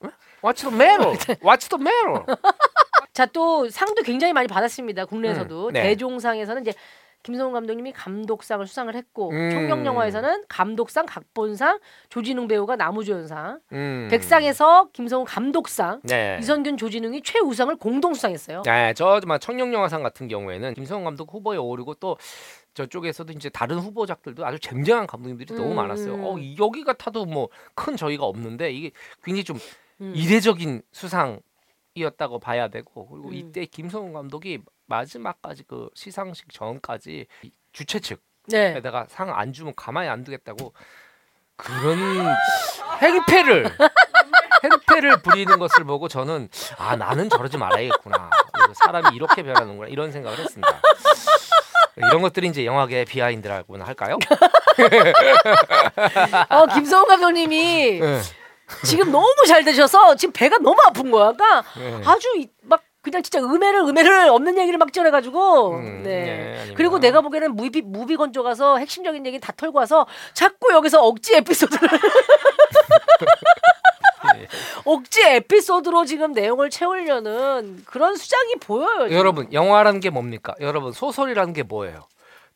어? What's the matter? What's the matter? [LAUGHS] 자 또 상도 굉장히 많이 받았습니다. 국내에서도 음, 네. 대종상에서는 이제 김성훈 감독님이 감독상을 수상을 했고 음. 총경 영화에서는 감독상, 각본상, 조진웅 배우가 나무조연상, 음. 백상에서 김성훈 감독상, 네. 이선균, 조진웅이 최우상을 공동 수상했어요. 네, 저막 청룡 영화상 같은 경우에는 김성훈 감독 후보에 오르고 또 저쪽에서도 이제 다른 후보작들도 아주 쟁쟁한 감독님들이 너무 음. 많았어요. 어, 이- 여기 같아도 뭐 큰 저희가 없는데 이게 굉장히 좀 음. 이례적인 수상 이었다고 봐야 되고 그리고 음. 이때 김성훈 감독이 마지막까지 그 시상식 전까지 이 주최 네. 측에다가 상 안 주면 가만히 안 두겠다고 그런 행패를 행패를 부리는 것을 보고 저는 아 나는 저러지 말아야겠구나 사람이 이렇게 변하는구나 이런 생각을 했습니다. 이런 것들이 이제 영화계의 비하인드라고나 할까요? 어 김성훈 감독님이 네. 지금 너무 잘 되셔서 지금 배가 너무 아픈 거야. 그러니까 네. 아주 이- 막 그냥 진짜 음해를 음해를 없는 얘기를 막 전해가지고 음, 네. 네. 그리고 내가 보기에는 무비 무비건조 가서 핵심적인 얘기 다 털고 와서 자꾸 여기서 억지 에피소드를 예. [LAUGHS] 억지 에피소드로 지금 내용을 채우려는 그런 수작이 보여요. 지금. 여러분 영화라는 게 뭡니까? 여러분 소설이라는 게 뭐예요?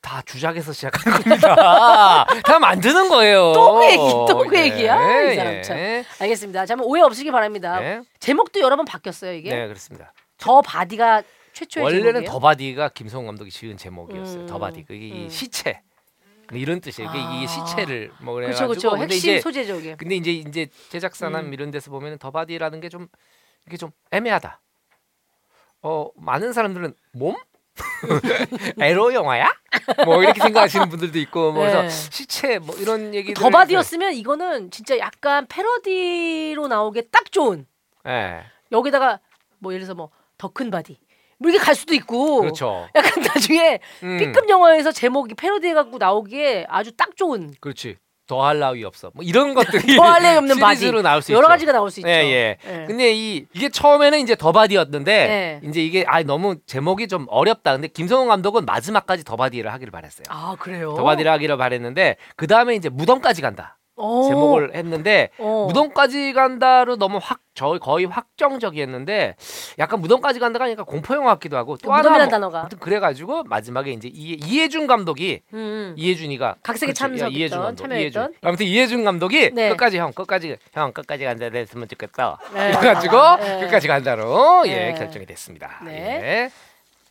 다 주작에서 시작하는 [LAUGHS] 겁니다. 다 만드는 거예요. 또 그 얘기, 또 그 예, 얘기야? 이 사람 예. 참. 알겠습니다. 잠깐 오해 없으시기 바랍니다. 네. 제목도 여러 번 바뀌었어요 이게. 네, 그렇습니다. The Body가 최초의 원래는 제목이에요? The Body가 김성훈 감독이 지은 제목이었어요. 음, The Body. 그게 이 음. 시체. 이런 뜻이에요. 이게, 아. 이게 시체를 뭐 그렇죠, 그래가지고 그렇죠. 근데 핵심 이제 소재죠 이게. 근데 이제 이제 제작사나 음. 이런 데서 보면은 The Body라는 게 좀 이게 좀 애매하다. 어 많은 사람들은 몸? [LAUGHS] 에로 영화야? 뭐 이렇게 생각하시는 분들도 있고 뭐 네. 그래서 시체 뭐 이런 얘기들 The Body였으면 이거는 진짜 약간 패러디로 나오게 딱 좋은. 예. 여기다가 뭐 예를 들어서 뭐 더 큰 body 뭐 이렇게 갈 수도 있고. 그렇죠. 약간 [LAUGHS] 나중에 음, B급 영화에서 제목이 패러디 해 갖고 나오기에 아주 딱 좋은 그렇지. 더할 나위 없어. 뭐 이런 [LAUGHS] 것들이 더할 나위 없는 body. 시리즈로 나올 수 여러 있죠. 가지가 나올 수 있죠. 예, 예. 예. 근데 이 이게 처음에는 이제 The Body였는데 네. 이제 이게 아 너무 제목이 좀 어렵다. 근데 김성훈 감독은 마지막까지 The Body를 하기를 바랬어요. 아 그래요. The Body를 하기를 바랬는데 그 다음에 이제 무덤까지 간다 어. 제목을 했는데 어. 무덤까지 간다로 너무 확 저 거의 확정적이었는데 약간 무덤까지 간다가 하니까 공포 영화 같기도 하고 또 하나 무덤이라는 뭐, 단어가. 아무튼 그래가지고 마지막에 이제 이해, 이해준 감독이 음, 음. 이해준이가 각색에 그렇지, 참석했던, 이해준 감독, 참여했던. 이해준. 아무튼 이해준 감독이 네. 끝까지 형 끝까지 형 끝까지 간다 했으면 좋겠다. 네. 그래가지고 네. 끝까지 간다로 네. 예 결정이 됐습니다. 네. 예.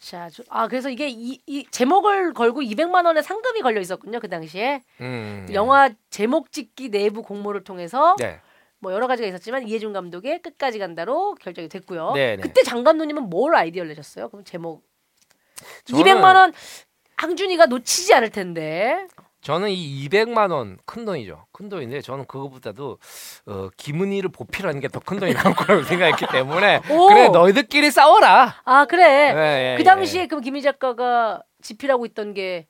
자, 저- 아 그래서 이게 이, 이 제목을 걸고 200만 원의 상금이 걸려 있었군요 그 당시에 음, 예. 영화 제목 짓기 내부 공모를 통해서 네. 뭐 여러 가지가 있었지만 이해준 감독의 끝까지 간다로 결정이 됐고요. 네, 네. 그때 장 감독님은 뭘 아이디어를 내셨어요? 그럼 제목 저는- 200만 원 항준이가 놓치지 않을 텐데. 저는 이 200만 원 큰 돈이죠. 큰 돈인데 저는 그거보다도 어, 김은희를 보필하는 게 더 큰 돈이 나올 거라고 [LAUGHS] 생각했기 때문에 오! 그래 너희들끼리 싸워라. 아 그래. 예, 예, 그 예. 당시에 그럼 김희 작가가 집필하고 있던 게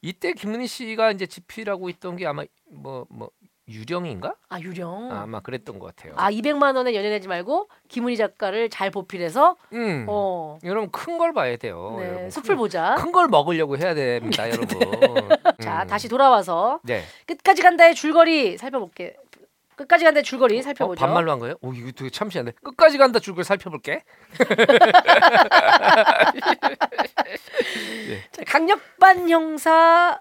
이때 김은희 씨가 이제 집필하고 있던 게 아마 뭐 뭐 유령인가? 아 유령. 아마 그랬던 것 같아요. 아 200만 원에 연연하지 말고 김은희 작가를 잘 보필해서 음. 어. 여러분 큰 걸 봐야 돼요. 네, 여러분. 숲을 보자. 큰 걸 먹으려고 해야 됩니다, [LAUGHS] 여러분. 자, 음. 다시 돌아와서 네. 끝까지 간다의 줄거리 살펴볼게. 끝까지 간다의 줄거리 어, 살펴보죠. 반말로 한 거예요? 오 이거 되게 참신한데. 끝까지 간다 줄걸 살펴볼게. [LAUGHS] [LAUGHS] 자, 강력반 형사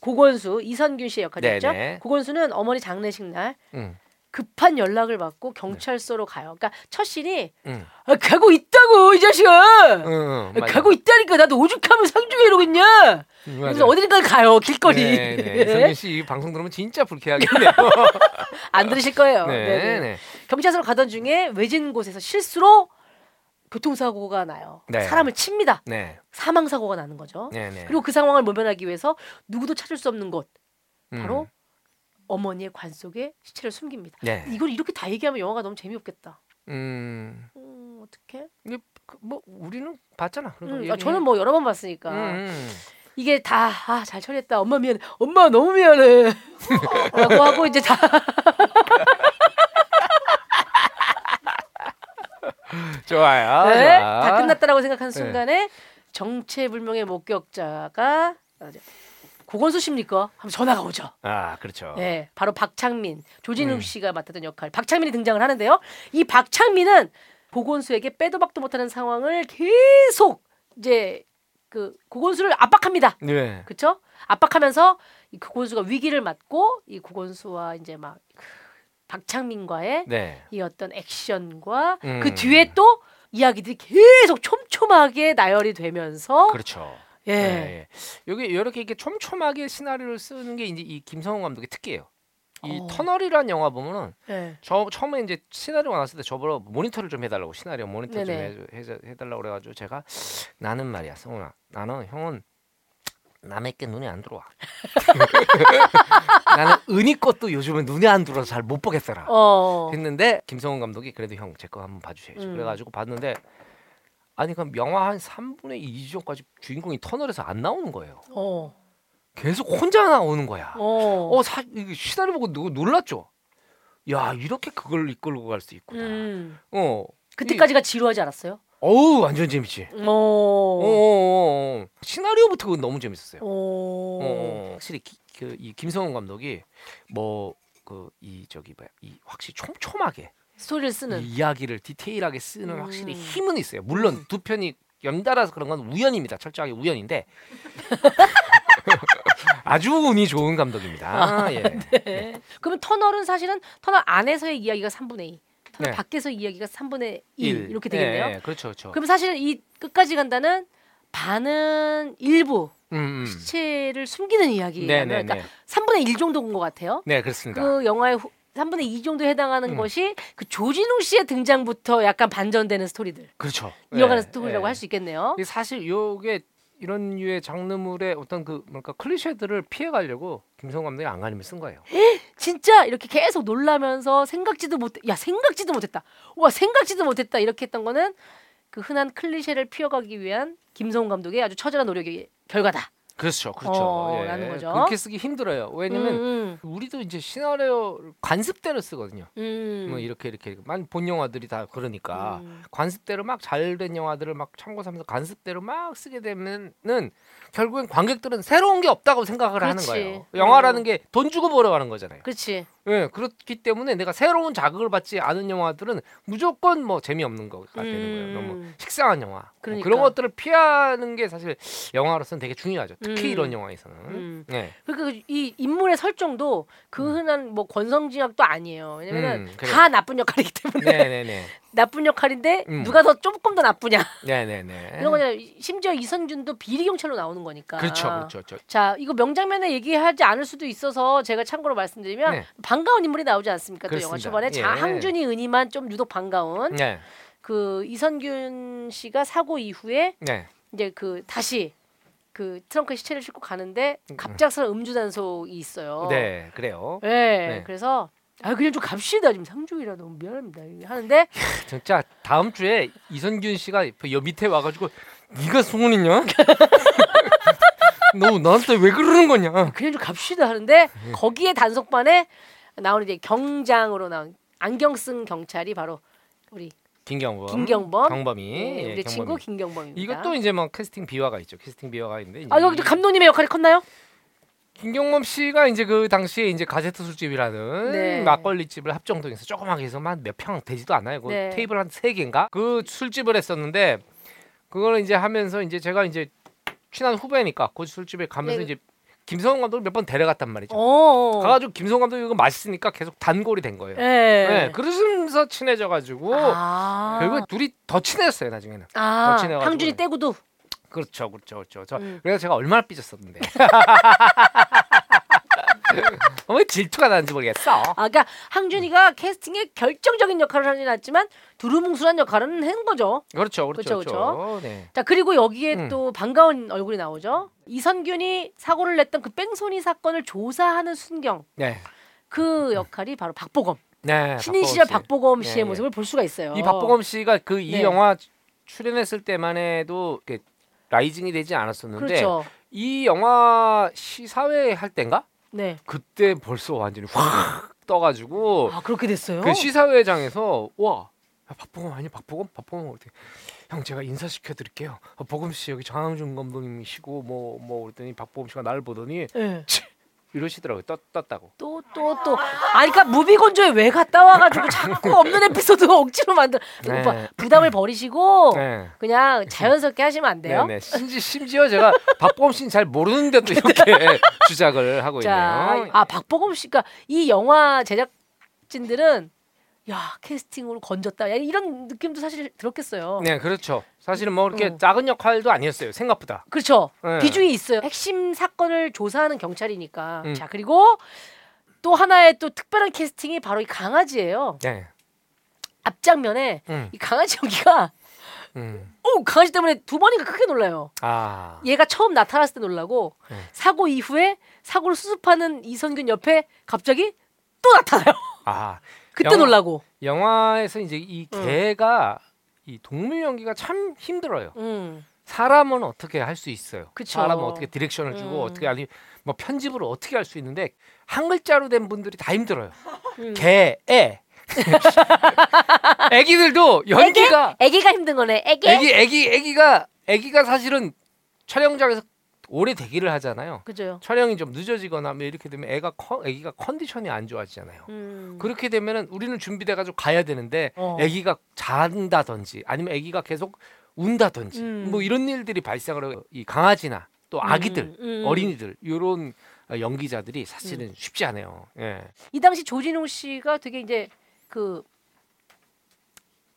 고건수 이선균 씨의 역할이었죠. 네네. 고건수는 어머니 장례식 날 응. 급한 연락을 받고 경찰서로 가요. 그러니까 첫 씬이 응. 아, 가고 있다고 이 자식아. 응, 응, 아, 맞아. 가고 있다니까 나도 오죽하면 상중에 이러겠냐. 응, 그래서. 어디든가 가요 길거리. 네, 네. [LAUGHS] 성균 씨이 방송 들으면 진짜 불쾌하겠네요. [LAUGHS] 안 들으실 거예요. [LAUGHS] 네, 네, 네. 네. 경찰서로 가던 중에 외진 곳에서 실수로 교통사고가 나요. 네. 사람을 칩니다. 네. 사망 사고가 나는 거죠. 네, 네. 그리고 그 상황을 모면하기 위해서 누구도 찾을 수 없는 곳 바로 음. 어머니의 관 속에 시체를 숨깁니다. 네. 이걸 이렇게 다 얘기하면 영화가 너무 재미없겠다. 음. 음, 어떻게? 그, 뭐 우리는 봤잖아. 음, 아, 저는 뭐 여러 번 봤으니까 음. 이게 다 아 잘 처리했다. 엄마 미안해. 엄마 너무 미안해. [LAUGHS] 라고 하고 이제 다 [LAUGHS] 좋아요. 네, 좋아. 다 끝났다라고 생각하는 네. 순간에 정체불명의 목격자가 아, 고건수 씨입니까? 하면 전화가 오죠. 아, 그렇죠. 네, 바로 박창민, 조진웅 음. 씨가 맡았던 역할. 박창민이 등장을 하는데요. 이 박창민은 고건수에게 빼도 박도 못하는 상황을 계속 이제 그 고건수를 압박합니다. 네. 그렇죠? 압박하면서 이 고건수가 위기를 맞고 이 고건수와 이제 막그 박창민과의 네. 이 어떤 액션과 음. 그 뒤에 또 이야기들이 계속 촘촘하게 나열이 되면서 그렇죠. 예. 네. 여기 이렇게 이렇게 촘촘하게 시나리오를 쓰는 게 이제 이 김성훈 감독의 특기예요. 이 어. 터널이라는 영화 보면은 예. 저 처음에 이제 시나리오가 나왔을 때 저보러 모니터를 좀 해달라고 시나리오 모니터 네네. 좀 해, 해, 해달라고 그래가지고 제가 나는 말이야 성훈아 나는 형은 남의 게 눈에 안 들어와 [LAUGHS] 나는 은희 것도 요즘에 눈에 안 들어서 잘 못 보겠더라 어. 했는데 김성훈 감독이 그래도 형 제 거 한번 봐주셔야지 음. 그래가지고 봤는데 아니 그럼 영화 한 3분의 2 지점까지 주인공이 터널에서 안 나오는 거예요 어. 계속 혼자 나오는 거야 어. 어, 사, 이거 시나리오 보고 누- 놀랐죠 야 이렇게 그걸 이끌고 갈 수 있구나 음. 어 그때까지가 지루하지 않았어요? 어우 완전 재밌지. 어, 어. 어, 어. 시나리오부터 그건 너무 재밌었어요. 어. 확실히 그이 김성훈 감독이 뭐 그 이 저기 뭐야 이 확실히 촘촘하게 스토리를 쓰는. 이 이야기를 디테일하게 쓰는 음. 확실히 힘은 있어요. 물론 두 편이 연달아서 그런 건 우연입니다. 철저하게 우연인데 [LAUGHS] 아주 운이 좋은 감독입니다. 예. 네. 그러면 터널은 사실은 터널 안에서의 이야기가 3분의 2. 터널 네. 밖에서 이야기가 3분의 2 일. 이렇게 되겠네요. 예, 예, 그렇죠, 그렇죠. 그럼 사실은 이 끝까지 간다는 반은 일부 음, 음. 시체를 숨기는 이야기라면 네, 네, 그러니까 네. 3분의 1 정도인 것 같아요. 네, 그렇습니다. 그 영화의 후, 3분의 2 정도에 해당하는 음. 것이 그 조진웅 씨의 등장부터 약간 반전되는 스토리들 그렇죠. 이어가는 예, 스토리라고 예. 할수 있겠네요. 사실 요게 이런 류의 장르물의 어떤 그 뭔가 클리셰들을 피해 가려고 김성호 감독이 안간힘을 쓴 거예요. 진짜 이렇게 계속 놀라면서 생각지도 못, 야 생각지도 못했다. 와 생각지도 못했다 이렇게 했던 거는 그 흔한 클리셰를 피해가기 위한 김성훈 감독의 아주 처절한 노력의 결과다. 그렇죠, 그렇죠. 어, 라는 거죠. 그렇게 쓰기 힘들어요. 왜냐면 음, 우리도 이제 시나리오 관습대로 쓰거든요. 음, 뭐 이렇게 이렇게 만 본 영화들이 다 그러니까 음. 관습대로 막 잘된 영화들을 막 참고하면서 관습대로 막 쓰게 되면은 결국엔 관객들은 새로운 게 없다고 생각을 하는 그렇지. 거예요. 영화라는 음. 게돈 주고 보러 가는 거잖아요. 그렇지. 예, 그렇기 때문에 내가 새로운 자극을 받지 않은 영화들은 무조건 뭐 재미없는 거가 되는 거예요. 음. 너무 식상한 영화. 뭐 그러니까. 그런 것들을 피하는 게 사실 영화로서는 되게 중요하죠. 특히 음. 이런 영화에서는. 음. 네. 그러니까 이 인물의 설정도 그 흔한 뭐 권성징악도 아니에요. 왜냐면은 음, 그래요. 다 나쁜 역할이기 때문에 네, 네, 네. 나쁜 역할인데 음. 누가 더 조금 더 나쁘냐 네, 네, 네. 이런 거잖아요. 심지어 이선균도 비리 경찰로 나오는 거니까. 그렇죠. 그렇죠. 저, 자, 이거 명장면에 얘기하지 않을 수도 있어서 제가 참고로 말씀드리면 네. 반가운 인물이 나오지 않습니까? 또 영화 그렇습니다. 초반에 예. 자항준이 은희만 좀 유독 반가운 네. 그 이선균 씨가 사고 이후에 네. 이제 그 다시 그 트렁크에 시체를 싣고 가는데 음. 갑작스러운 음주 단속이 있어요. 네, 그래요. 네, 네. 그래서 아 그냥 좀 갑시다 지금 상주이라 너무 미안합니다 하는데 [LAUGHS] 진짜 다음 주에 이선균 씨가 여 밑에 와가지고 네가 송은이냐? [LAUGHS] 너 나한테 왜 그러는 거냐? 그냥 좀 갑시다 하는데 음. 거기에 단속반에 나오는 이제 경장으로 나온 안경 쓴 경찰이 바로 우리 김경범, 김경범 경범이, 네, 예, 우리 친구 경범이. 김경범입니다. 이것도 이제 뭐 캐스팅 비화가 있죠. 캐스팅 비화가 있는데. 아 여기 이- 감독님의 역할이 컸나요? 김경범 씨가 이제 그 당시에 이제 가제트 술집이라는 네. 막걸리 집을 합정동에서 조그맣게 해서만 몇평 되지도 않아요. 그 네. 테이블 한 세 개인가? 그 술집을 했었는데 그걸 이제 하면서 이제 제가 이제 친한 후배니까 그 술집에 가면서 네. 이제 김성훈 감독을 몇 번 데려갔단 말이죠. 어. 가가지고 김성훈 감독이 이거 맛있으니까 계속 단골이 된 거예요. 예. 네. 그러면서 친해져가지고 아. 결국 둘이 더 친해졌어요 나중에는. 아, 더 친해가지고. 항준이 떼구도. 그렇죠, 그렇죠, 그렇죠. 저 음. 그래서 제가 얼마나 삐졌었는데. 어, [LAUGHS] 왜 질투가 나는지 모르겠어. 아, 그러니까 항준이가 캐스팅에 결정적인 역할을 하진 않지만 두루뭉술한 역할은 한 거죠. 그렇죠, 그렇죠, 그쵸, 그렇죠. 네. 자 그리고 여기에 음. 또 반가운 얼굴이 나오죠. 이선균이 사고를 냈던 그 뺑소니 사건을 조사하는 순경 네. 그 역할이 바로 박보검 네. 신인 시절 씨. 박보검 씨의 예, 예. 모습을 볼 수가 있어요. 이 박보검 씨가 그이 네. 영화 출연했을 때만 해도 라이징이 되지 않았었는데 그렇죠. 이 영화 시사회 할 때인가? 네. 그때 벌써 완전히 확 떠가지고 아 그렇게 됐어요. 그 시사회장에서 와 야, 박보검 아니 박보검 박보검 어떻게 형 제가 인사시켜 드릴게요. 어, 보검 씨 여기 장항준 감독님이시고 뭐뭐 그랬더니 박보검 씨가 나를 보더니 예. 이러시더라고요. 떴, 떴다고. 또 또 또 아니 그러니까 무비건조에 왜 갔다 와가지고 [LAUGHS] 자꾸 없는 에피소드 억지로 만들 네. 오빠 부담을 버리시고 네. 그냥 자연스럽게 하시면 안 돼요? 네네. 심지, 심지어 제가 박보검 씨는 잘 모르는데도 이렇게 [LAUGHS] 주작을 하고 자, 있네요. 아 박보검 씨가 이 영화 제작진들은 야 캐스팅으로 건졌다 야, 이런 느낌도 사실 들었겠어요. 네, 그렇죠. 사실은 뭐 이렇게 음. 작은 역할도 아니었어요. 생각보다. 그렇죠. 네. 비중이 있어요. 핵심 사건을 조사하는 경찰이니까. 음. 자 그리고 또 하나의 또 특별한 캐스팅이 바로 이 강아지예요. 네. 앞장면에 음. 이 강아지 연기가 음. 오 강아지 때문에 두 번인가 크게 놀라요. 아. 얘가 처음 나타났을 때 놀라고 네. 사고 이후에 사고를 수습하는 이선균 옆에 갑자기 또 나타나요. 아. 그때 영화- 놀라고. 영화에서 이제 이 음. 개가 이 동물 연기가 참 힘들어요. 음. 사람은 어떻게 할 수 있어요. 그쵸. 사람은 어떻게 디렉션을 주고 음. 어떻게 아니 뭐 편집을 어떻게 할 수 있는데 한 글자로 된 분들이 다 힘들어요. 음. 개, 애. [LAUGHS] 애기들도 연기가 애기가 힘든 거네. 애기. 애기 애기 애기가 애기가 사실은 촬영장에서 오래 대기를 하잖아요. 그죠. 촬영이 좀 늦어지거나 뭐 이렇게 되면 애가 커, 애기가 컨디션이 안 좋아지잖아요. 음. 그렇게 되면은 우리는 준비돼 가지고 가야 되는데 어. 아기가 잔다든지 아니면 아기가 계속 운다든지 음. 뭐 이런 일들이 발생을 해요. 이 강아지나 또 아기들, 음, 음. 어린이들 이런 연기자들이 사실은 쉽지 않아요. 예. 이 당시 조진웅 씨가 되게 이제 그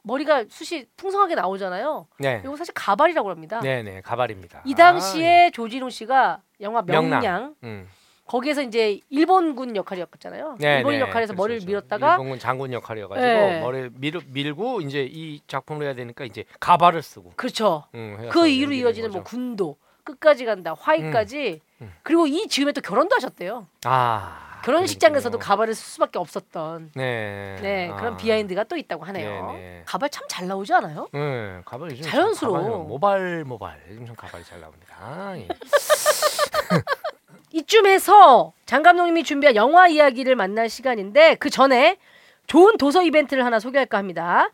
머리가 숱이 풍성하게 나오잖아요. 네. 이거 사실 가발이라고 합니다. 네, 네. 가발입니다. 이 당시에 조진웅 씨가 영화 명랑. 명량 음. 거기에서 이제 일본군 역할이었잖아요. 네, 일본 네. 역할에서 그렇죠, 머리를 그렇죠. 밀었다가 일본군 장군 역할이어 가지고 네. 머리 밀, 밀고 이제 이 작품을 해야 되니까 이제 가발을 쓰고 그렇죠. 음, 그 이후로 이어지는 뭐 거죠. 군도 끝까지 간다 화이까지 음. 음. 그리고 이 즈음에 또 결혼도 하셨대요. 아. 결혼식장에서도. 가발을 쓸 수밖에 없었던 네. 네 아. 그런 비하인드가 또 있다고 하네요. 네, 네. 가발 참 잘 나오지 않아요? 네, 가발 요즘 자연스러워. 참 가발은 모발 모발 요즘 참 가발이 잘 나옵니다. 아, 예. [LAUGHS] 이쯤에서 장 감독님이 준비한 영화 이야기를 만날 시간인데 그 전에 좋은 도서 이벤트를 하나 소개할까 합니다.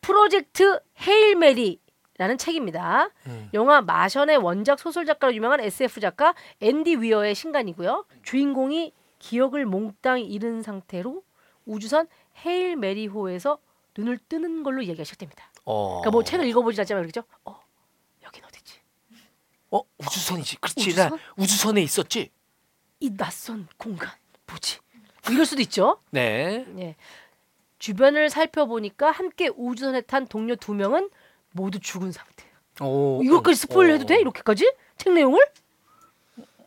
프로젝트 헤일 메리 라는 책입니다. 음. 영화 마션의 원작 소설 작가로 유명한 SF 작가 앤디 위어의 신간이고요. 주인공이 기억을 몽땅 잃은 상태로 우주선 헤일 메리호에서 눈을 뜨는 걸로 이야기가 시작됩니다. 어. 그러니까 뭐 책을 읽어보지 않지만 그렇죠? 어, 여긴 어디지? 어 우주선이지. 그렇지. 우주선? 나 우주선에 있었지. 이 낯선 공간 뭐지? 뭐 이럴 수도 있죠. 네. 예. 주변을 살펴보니까 함께 우주선에 탄 동료 두 명은 모두 죽은 상태예요. 오. 이것까지 스포일러 해도 돼? 어. 이렇게까지? 책 내용을?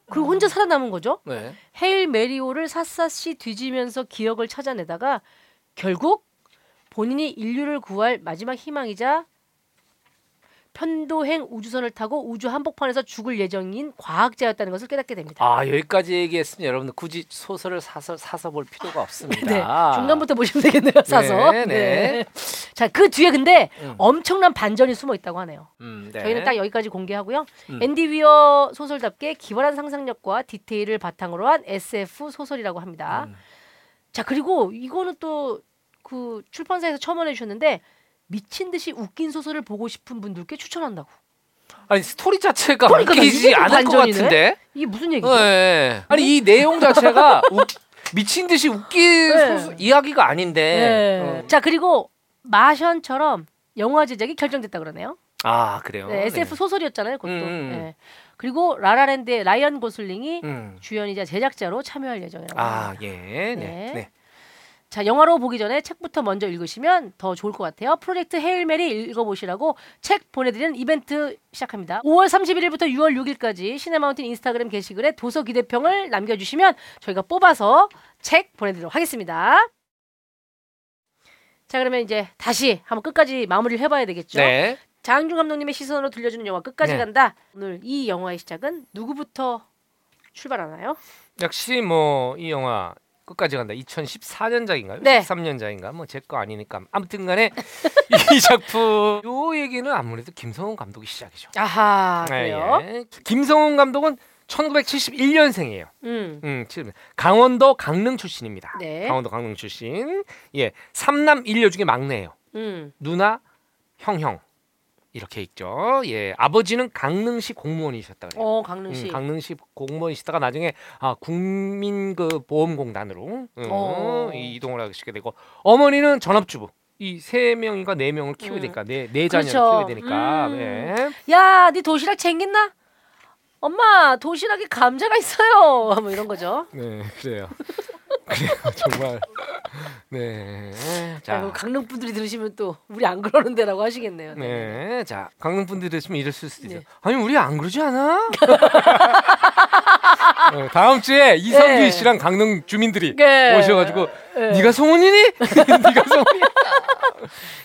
그리고 혼자 살아남은 거죠. 네. 헤일 메리오를 샅샅이 뒤지면서 기억을 찾아내다가 결국 본인이 인류를 구할 마지막 희망이자 편도행 우주선을 타고 우주 한복판에서 죽을 예정인 과학자였다는 것을 깨닫게 됩니다. 아 여기까지 얘기했으면 여러분들 굳이 소설을 사서 사서 볼 필요가 없습니다. [LAUGHS] 네, 중간부터 보시면 되겠네요. 사서. 네, 네. 네. 자, 그 뒤에 근데 음. 엄청난 반전이 숨어 있다고 하네요. 음, 네. 저희는 딱 여기까지 공개하고요. 음. 앤디 위어 소설답게 기발한 상상력과 디테일을 바탕으로 한 SF 소설이라고 합니다. 음. 자, 그리고 이거는 또 그 출판사에서 첨언해 주셨는데 미친 듯이 웃긴 소설을 보고 싶은 분들께 추천한다고. 아니 스토리 자체가 그러니까 웃기지 않을 것 반전이네? 같은데. 이게 무슨 얘기죠? 네. 아니 이 내용 자체가 [LAUGHS] 웃- 미친 듯이 웃긴 네. 소설, 이야기가 아닌데. 네. 어. 자, 그리고 마션처럼 영화 제작이 결정됐다 그러네요. 아 그래요. 네, SF 네. 소설이었잖아요, 그것도. 음, 음. 네. 그리고 라라랜드의 라이언 고슬링이 음. 주연이자 제작자로 참여할 예정이라고 합니다. 아, 예. 네. 네. 네. 자, 영화로 보기 전에 책부터 먼저 읽으시면 더 좋을 것 같아요. 프로젝트 헤일메리 읽어보시라고 책 보내드리는 이벤트 시작합니다. 5월 31일부터 6월 6일까지 시네마운틴 인스타그램 게시글에 도서 기대평을 남겨주시면 저희가 뽑아서 책 보내드리도록 하겠습니다. 자, 그러면 이제 다시 한번 끝까지 마무리를 해봐야 되겠죠. 네. 장준 감독님의 시선으로 들려주는 영화 끝까지 네. 간다. 오늘 이 영화의 시작은 누구부터 출발하나요? 역시 뭐 이 영화 끝까지 간다. 2014년작인가요? 네. 13년작인가? 뭐 제 거 아니니까. 아무튼간에 [LAUGHS] 이 작품 요 얘기는 아무래도 김성훈 감독이 시작이죠. 아하, 그래요? 예, 예. 김성훈 감독은 1971년생이에요. 음, 음, 지금 강원도 강릉 출신입니다. 네. 강원도 강릉 출신. 예, 삼남 일녀 중에 막내예요. 음, 누나, 형 형 이렇게 있죠. 예, 아버지는 강릉시 공무원이셨다 그래요. 어, 강릉시. 음, 강릉시 공무원이시다가 나중에 아, 국민 그 보험공단으로 음, 어. 이동을 하시게 되고 어머니는 전업주부. 이 세 명인가 네 명을 키워야 음. 되니까 네, 네 자녀를 그렇죠. 키워야 되니까 음. 네. 야, 네 도시락 챙겼나? 엄마, 도시락에 감자가 있어요. [LAUGHS] 뭐 이런 거죠. 네, 그래요. [LAUGHS] 그래요, 정말. 네. 자, 자, 강릉 분들이 들으시면 또 우리 안 그러는데라고 하시겠네요. 네, 자 강릉 분들 들으시면 이랬을 수도 있어요. 네. 아니 우리 안 그러지 않아? [LAUGHS] 어, 다음 주에 이성규 네. 씨랑 강릉 주민들이 네. 오셔가지고 네. 네가 성훈이니? [LAUGHS] 네가 성훈이?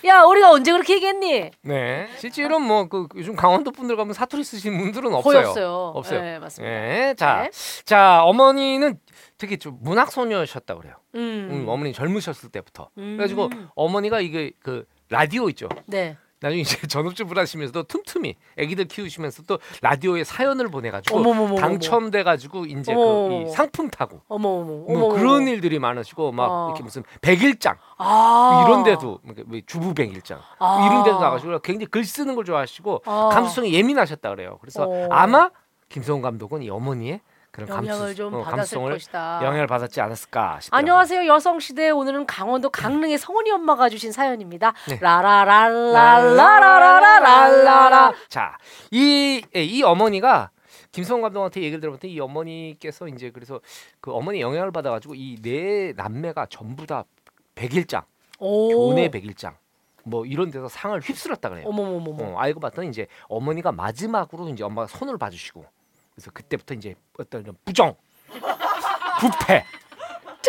야, 우리가 언제 그렇게 얘기했니? 네, 실제로 뭐그 요즘 강원도 분들 가면 사투리 쓰시는 분들은 없어요. 없어요. 없어요. 네, 맞습니다. 네, 자, 네. 자 어머니는 되게 좀 문학 소녀셨다 그래요. 음. 음, 어머니 젊으셨을 때부터. 음. 그래가지고 어머니가 이게 그 라디오 있죠. 네. 나중에 이제 [LAUGHS] 전업주부 하시면서도 틈틈이 아기들 키우시면서 또 라디오에 사연을 보내가지고 어머머머. 당첨돼가지고 이제 어머머머. 그이 상품 타고. 뭐. 그런 일들이 많으시고 막 어. 이렇게 무슨 백일장 아. 이런 데도 뭐 주부 백일장 아. 이런 데도 나가시고 굉장히 글 쓰는 걸 좋아하시고 아. 감수성이 예민하셨다 그래요. 그래서 어. 아마 김성훈 감독은 이 어머니의 그런 영향을 좀 어, 받았을 것이다. 영향을 받았지 않았을까 싶어요. 안녕하세요 여성 시대 오늘은 강원도 강릉의 성은이 엄마가 주신 사연입니다. 네. 라라랄라라라라라라라. 자, 이, 예, 이 어머니가 김성훈 감독한테 얘기를 들어봤더니 이 어머니께서 이제 그래서 그 어머니 영향을 받아가지고 이 네 남매가 전부 다 백일장, 오. 교내 백일장 뭐 이런 데서 상을 휩쓸었다 그래요. 어머머머머. 어, 알고 봤더니 이제 어머니가 마지막으로 이제 엄마가 손을 봐주시고 그래서 그때부터 이제 어떤 이런 부정, 부패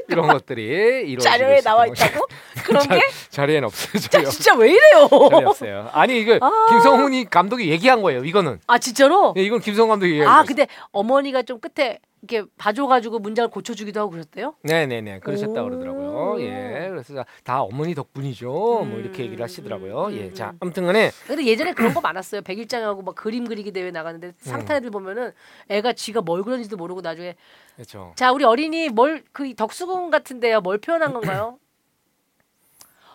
이런 것들이 이루어지고 자료에 나와 있다고? 그런 게? 자리에는 없어요. 자, 진짜 왜 이래요? 없어요. 아니 이거 아. 김성훈이 감독이 얘기한 거예요. 이거는 아 진짜로? 예, 이건 김성훈 감독이 얘기한 아 거예요. 근데 어머니가 좀 끝에 이렇게 봐줘가지고 문장을 고쳐주기도 하고 그러셨대요? 네네네 그러셨다 오. 그러더라고요. 예, 그래서 다 어머니 덕분이죠. 뭐 음, 이렇게 얘기를 하시더라고요. 음, 예, 음, 자 음. 아무튼간에 근데 예전에 그런 거 많았어요. 백일장하고 막 그림 그리기 대회 나가는데 상탄 애들 보면은 애가 지가 뭘 그런지도 모르고 나중에 그렇죠. 자 우리 어린이 뭘 그 덕수궁 같은데요. 뭘 표현한 건가요?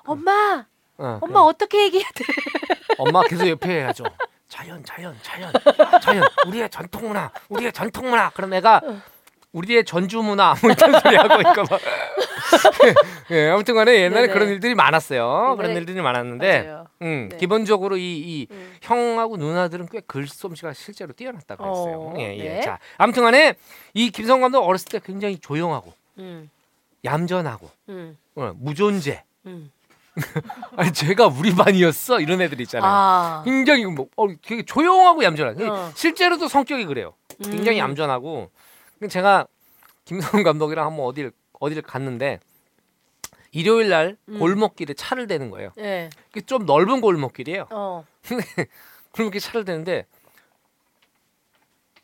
엄마, 어, 엄마 어 떻게 얘기해야 돼? 엄마 계속 옆에 해야죠. 자연, 자연, 자연, 자연. 우리의 전통 문화, 우리의 전통 문화. 그럼 애가 우리의 전주 문화 뭐 이런 소리 하고 있고 막. [LAUGHS] 예, 아무튼간에 옛날에 네네. 그런 일들이 많았어요. 그런 옛날에- 일들이 많았는데, 맞아요. 음, 네. 기본적으로 이, 이 음. 형하고 누나들은 꽤 글솜씨가 실제로 뛰어났다고 했어요. 어, 예, 예. 네. 자, 아무튼간에 이 김성 감독 어렸을 때 굉장히 조용하고 음, 얌전하고 음, 어, 무존재. 음. [LAUGHS] 아니 제가 우리 반이었어 이런 애들 있잖아요. 아, 굉장히 뭐 어, 되게 조용하고 얌전한. 어. 실제로도 성격이 그래요. 굉장히 음. 얌전하고. 근데 제가 김성훈 감독이랑 한번 어딜 어디를 갔는데 일요일 날 음. 골목길에 차를 대는 거예요. 예, 그게 좀 넓은 골목길이에요. 어, [LAUGHS] 골목길 차를 대는데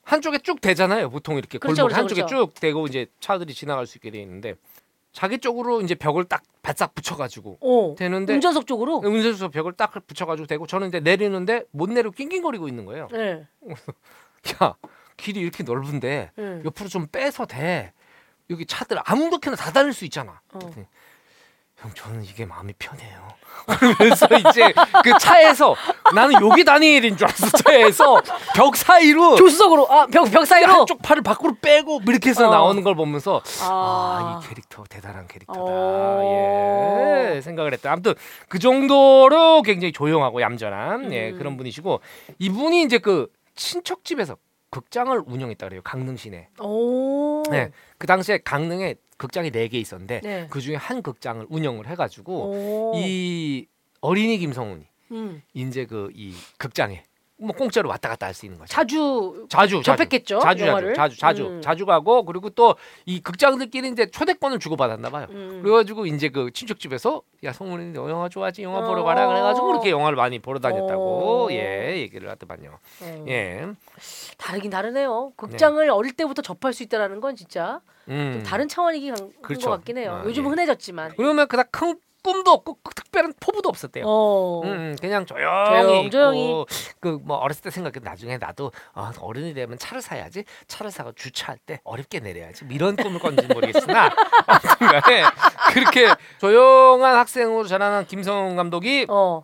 한쪽에 쭉 대잖아요. 보통 이렇게 그렇죠, 골목 그렇죠, 한쪽에 쭉 대고 이제 차들이 지나갈 수 있게 돼 있는데 자기 쪽으로 이제 벽을 딱 바싹 붙여가지고 오, 되는데 운전석 쪽으로. 운전수 벽을 딱 붙여가지고 대고 저는 이제 내리는데 못 내리고 낑낑거리고 있는 거예요. 예, [LAUGHS] 야 길이 이렇게 넓은데 예. 옆으로 좀 빼서 대 여기 차들 아무렇게나 다 다닐 수 있잖아. 어. 형 저는 이게 마음이 편해요. [LAUGHS] 그러면서 이제 그 차에서 나는 여기 다니는 줄 알았어 차에서 벽 사이로 조수석으로 아벽 벽 사이로. 한쪽 팔을 밖으로 빼고 뭐 이렇게 해서 어. 나오는 걸 보면서 아, 아이 캐릭터 대단한 캐릭터다 어. 예 생각을 했다 아무튼 그 정도로 굉장히 조용하고 얌전한 예 음. 그런 분이시고 이분이 이제 그 친척 집에서 극장을 운영했다 그래요. 강릉 시내. 오. 네. 그 당시에 강릉에 극장이 네 개 있었는데 네. 그 중에 한 극장을 운영을 해가지고 오. 이 어린이 김성훈이 음. 이제 그 이 극장에 뭐 공짜로 왔다 갔다 할 수 있는 거죠. 자주 자주 자주 접했겠죠. 자주 영화를. 자주 자주 음. 자주 가고 그리고 또 이 극장들끼리 이제 초대권을 주고 받았나 봐요. 음. 그래가지고 이제 그 친척 집에서 야 성훈이 너 영화 좋아하지 영화 보러 어. 가라 그래가지고 그렇게 영화를 많이 보러 다녔다고 어. 예 얘기를 하더만요. 어. 예. 다르긴 다르네요. 극장을 어릴 때부터 접할 수 있다라는 건 진짜 음. 좀 다른 차원이긴 한 그렇죠. 것 같긴 해요. 아, 요즘은 예. 흔해졌지만. 그러면 그닥 큰 꿈도 없고 그 특별한 포부도 없었대요. 어. 음, 음, 그냥 조용히 조용히. 있고 그뭐 어렸을 때 생각해 나중에 나도 아, 어른이 되면 차를 사야지 차를 사고 주차할 때 어렵게 내려야지 뭐 이런 꿈을 꿨는지 모르겠으나 [LAUGHS] 아무튼간에 그렇게 조용한 학생으로 자라난 김성훈 감독이 어.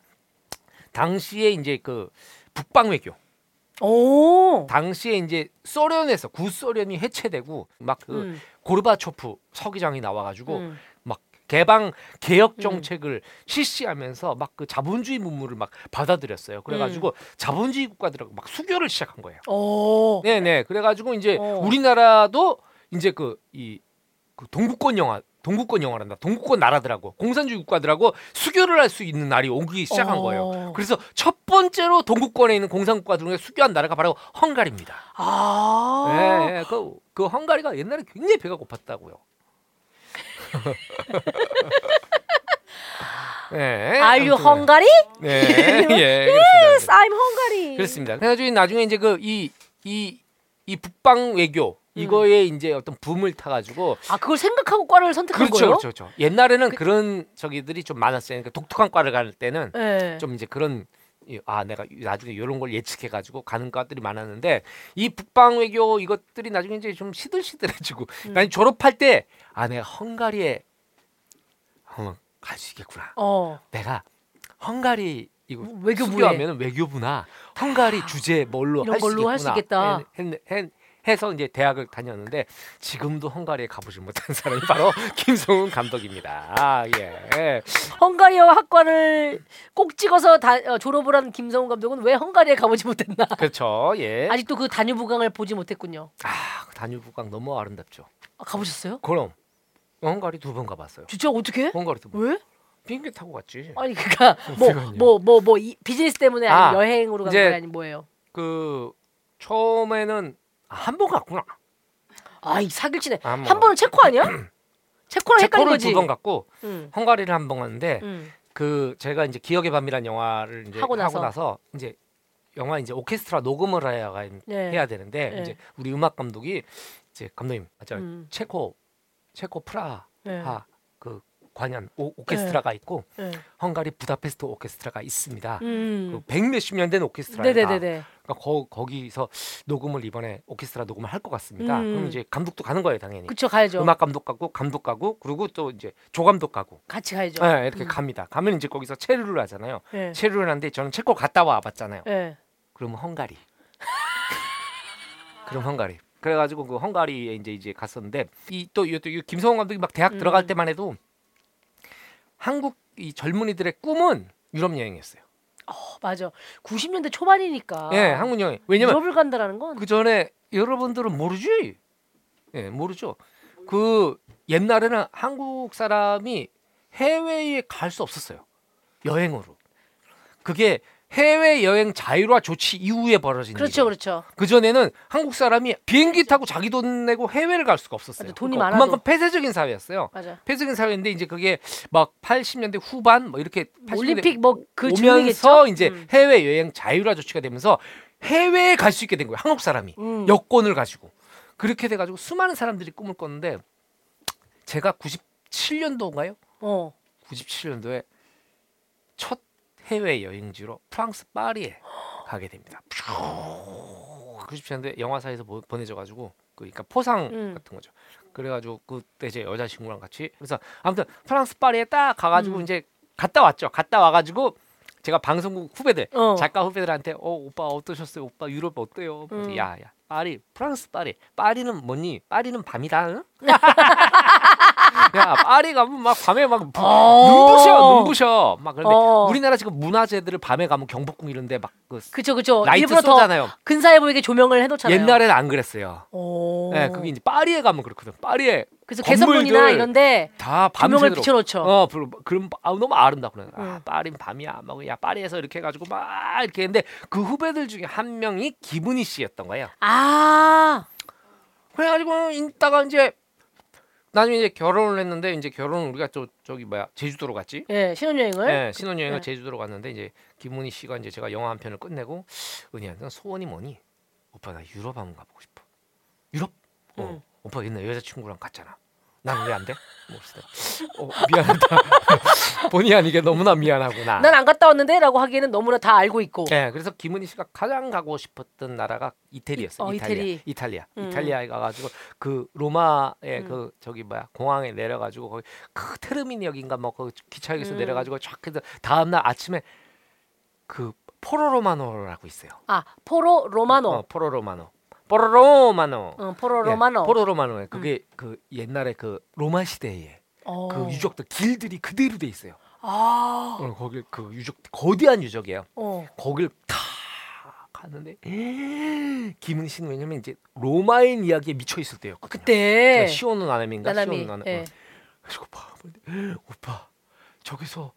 당시에 이제 그 북방 외교 오. 당시에 이제 소련에서 구소련이 해체되고 막그 음, 고르바초프 서기장이 나와가지고 음. 개방 개혁 정책을 실시하면서 막 그 자본주의 문물을 막 받아들였어요. 그래가지고 음. 자본주의 국가들하고 막 수교를 시작한 거예요. 오. 네네. 그래가지고 이제 어. 우리나라도 이제 그 이 그 동구권 영화 동구권 영화란다. 동구권 나라들하고 공산주의 국가들하고 수교를 할 수 있는 날이 오기 시작한 어. 거예요. 그래서 첫 번째로 동구권에 있는 공산국가 중에 수교한 나라가 바로 헝가리입니다. 아. 예, 예. 그, 그 헝가리가 옛날에 굉장히 배가 고팠다고요. 네. [LAUGHS] Are you 헝가리? 네. 예. [LAUGHS] 그렇습니다. I'm 헝가리. 그렇습니다. 그래가지고 나중에 이제 그 이 이 이 북방 외교 이거에 이제 어떤 붐을 타가지고 아 그걸 생각하고 과를 선택한 그렇죠, 거예요? 그렇죠, 그렇죠. 옛날에는 그, 런 저기들이 좀 많았어요. 그러니까 독특한 과를 갈 때는 네. 좀 이제 그런 이- 아 내가 나중에 이런 걸 예측해 가지고 가는 과들이 많았는데 이 북방 외교 이것들이 나중에 이제 좀 시들시들해지고 음. 난 졸업할 때 아 내가 헝가리에 한번 갈수 있겠구나. 어. 내가 헝가리 이거 외교부에. 수교하면 외교부나 헝가리 주제 뭘로 할수 걸로 할수 있겠구나. 있겠다. 했, 했, 했, 해서 이제 대학을 다녔는데 지금도 헝가리에 가보지 못한 사람이 바로 [LAUGHS] 김성훈 감독입니다. 아, 예. 헝가리어 학과를 꼭 찍어서 다, 어, 졸업을 한 김성훈 감독은 왜 헝가리에 가보지 못했나? 그렇죠. 예. 아직도 그 단유부강을 보지 못했군요. 아, 그 단유부강 너무 아름답죠. 아, 가보셨어요? 그럼 헝가리 두 번 가봤어요. 진짜 어떻게? 헝가리 두 번. 왜? 비행기 타고 갔지. 아니 그러니까 [LAUGHS] 어떡하냐. 뭐뭐 뭐 뭐 비즈니스 때문에 아니 아, 여행으로 간 거야 아니 뭐예요? 그 처음에는 아, 한번 갔구나. 아이 사기치네. 아, 한한 번은 체코 아니야? [CLEARS THROAT] 체코랑 헷갈린 체코를 거지. 두번 갔고 응. 헝가리를 한 번 갔는데 응. 그 제가 이제 기억의 밤이라는 영화를 이제 하고 하고 나서. 나서, 이제 영화 이제 오케스트라 녹음을 해야 네. 해야 되는데 네. 이제 우리 음악 감독이 이제 감독님 저 음. 체코 체코 프라하 네. 그 관현 오, 오케스트라가 있고 네. 헝가리 부다페스트 오케스트라가 있습니다. 음. 그 백몇십 년 된 오케스트라가 네네네네. 그러니까 거, 거기서 녹음을 이번에 오케스트라 녹음을 할 것 같습니다. 음. 그럼 이제 감독도 가는 거예요, 당연히. 그쵸 가야죠. 음악 감독 가고 감독 가고 그리고 또 이제 조감독 가고 같이 가야죠. 네, 이렇게 음. 갑니다. 가면 이제 거기서 체류를 하잖아요. 네. 체류를 하는데 저는 체코 갔다 와 봤잖아요. 네. 그러면 헝가리. [LAUGHS] 그럼 헝가리. 그래가지고 그 헝가리에 이제 이제 갔었는데 이 또 이, 또이 김성원 감독이 막 대학 음. 들어갈 때만 해도 한국 이 젊은이들의 꿈은 유럽 여행이었어요. 어, 맞아. 90년대 초반이니까. 예, 한국 여행. 왜냐면 유럽을 간다라는 건 그 전에 여러분들은 모르지. 예, 모르죠. 그 옛날에는 한국 사람이 해외에 갈 수 없었어요. 여행으로. 그게 해외 여행 자유화 조치 이후에 벌어진 그렇죠, 일이에요. 그렇죠. 그 전에는 한국 사람이 비행기 타고 자기 돈 내고 해외를 갈 수가 없었어요. 돈이 그러니까 많아도. 그만큼 폐쇄적인 사회였어요. 맞아. 폐쇄적인 사회인데 이제 그게 막 80년대 후반 뭐 이렇게 80년대 올림픽 뭐그 오면서. 이제 음. 해외 여행 자유화 조치가 되면서 해외에 갈 수 있게 된 거예요. 한국 사람이 음. 여권을 가지고 그렇게 돼가지고 수많은 사람들이 꿈을 꿨는데 제가 97년도인가요? 어. 97년도에 첫 해외 여행지로 프랑스 파리에 [GASPS] 가게 됩니다. 쭉 90년대 영화사에서 보, 보내줘가지고 그 그러니까 포상 음. 같은 거죠. 그래가지고 그때 이제 여자친구랑 같이 그래서 아무튼 프랑스 파리에 딱 가가지고 음. 이제 갔다 왔죠. 갔다 와가지고 제가 방송국 후배들 어. 작가 후배들한테 어 오빠 어떠셨어요? 오빠 유럽 어때요? 음. 야야 파리 프랑스 파리 파리는 뭐니? 파리는 밤이다. 응? [LAUGHS] 야 파리 가면 막 밤에 막 부- 어. 눈부셔 눈부셔 막 그런데 어. 우리나라 지금 문화재들을 밤에 가면 경복궁 이런데 막그 그쵸 그쵸. 라이트 일부러 더 쏘잖아요. 근사해 보이게 조명을 해놓잖아요. 옛날에는 안 그랬어요. 오. 예, 그게 이제 파리에 가면 그렇거든. 파리에 그래서 개선문이나 건물들 이런데 다 조명을 밤새도록 비춰놓죠. 어, 불- 그럼 아, 너무 아름답고 그래. 아, 음. 파리는 밤이야. 막 야 파리에서 이렇게 해 가지고 막 이렇게 했는데 그 후배들 중에 한 명이 기분이 씨였던 거예요. 아. 그래 가지고 있다가 이제 나중에 이제 결혼을 했는데 이제 결혼 우리가 저 저기 뭐야 제주도로 갔지. 예, 신혼여행을. 네, 신혼여행을 네. 제주도로 갔는데 이제 김문희 씨가 이제 제가 영화 한 편을 끝내고 은희한테 소원이 뭐니? 오빠 나 유럽 한번 가보고 싶어. 유럽? 어. 음. 오빠 옛날 여자친구랑 갔잖아. 난 왜 안 돼? 뭐 그러시더라. 어, 미안하다. [LAUGHS] 본의 아니게 너무나 미안하구나. 난 안 갔다 왔는데라고 하기에는 너무나 다 알고 있고. 네, 그래서 김은희 씨가 가장 가고 싶었던 나라가 이태리였어요. 어, 이탈리아. 이태리. 이탈리아. 음. 이탈리아에 가가지고 그 로마의 음. 그 저기 뭐야 공항에 내려가지고 거기 그 테르미니역인가 뭐 그 기차역에서 음. 내려가지고 쫙 해서 다음 날 아침에 그 포로 로마노라고 있어요. 아, 포로 로마노. 어, 포로 로마노. 포로로마노. 어, 포로 예, 로마노. 포로로마노에 그게 그 옛날에 그 로마 시대에 어. 그 유적들 길들이 그대로 돼 있어요. 아. 어, 거기 그 유적 거대한 유적이에요. 어. 거길 다 갔는데 김은 씨는 왜냐면 이제 로마인 이야기에 미쳐 있을 때였거든요. 그때 시오노 나나미인가 나나미. 시오노 나나. 예. 어. 그래서 봐, 보는데, 오빠 저기서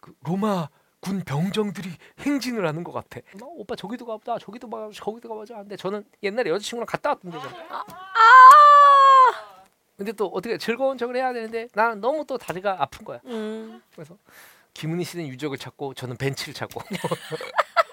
그 로마 군 병정들이 행진을 하는 것 같아. 어, 오빠 저기도 가보자, 저기도 봐, 저기도 가보자. 근데 저는 옛날에 여자친구랑 갔다 왔던 데잖아. 아. 근데 또 어떻게 즐거운 척을 해야 되는데 나는 너무 또 다리가 아픈 거야. 음. 그래서 김은희 씨는 유적을 찾고 저는 벤치를 찾고. [LAUGHS]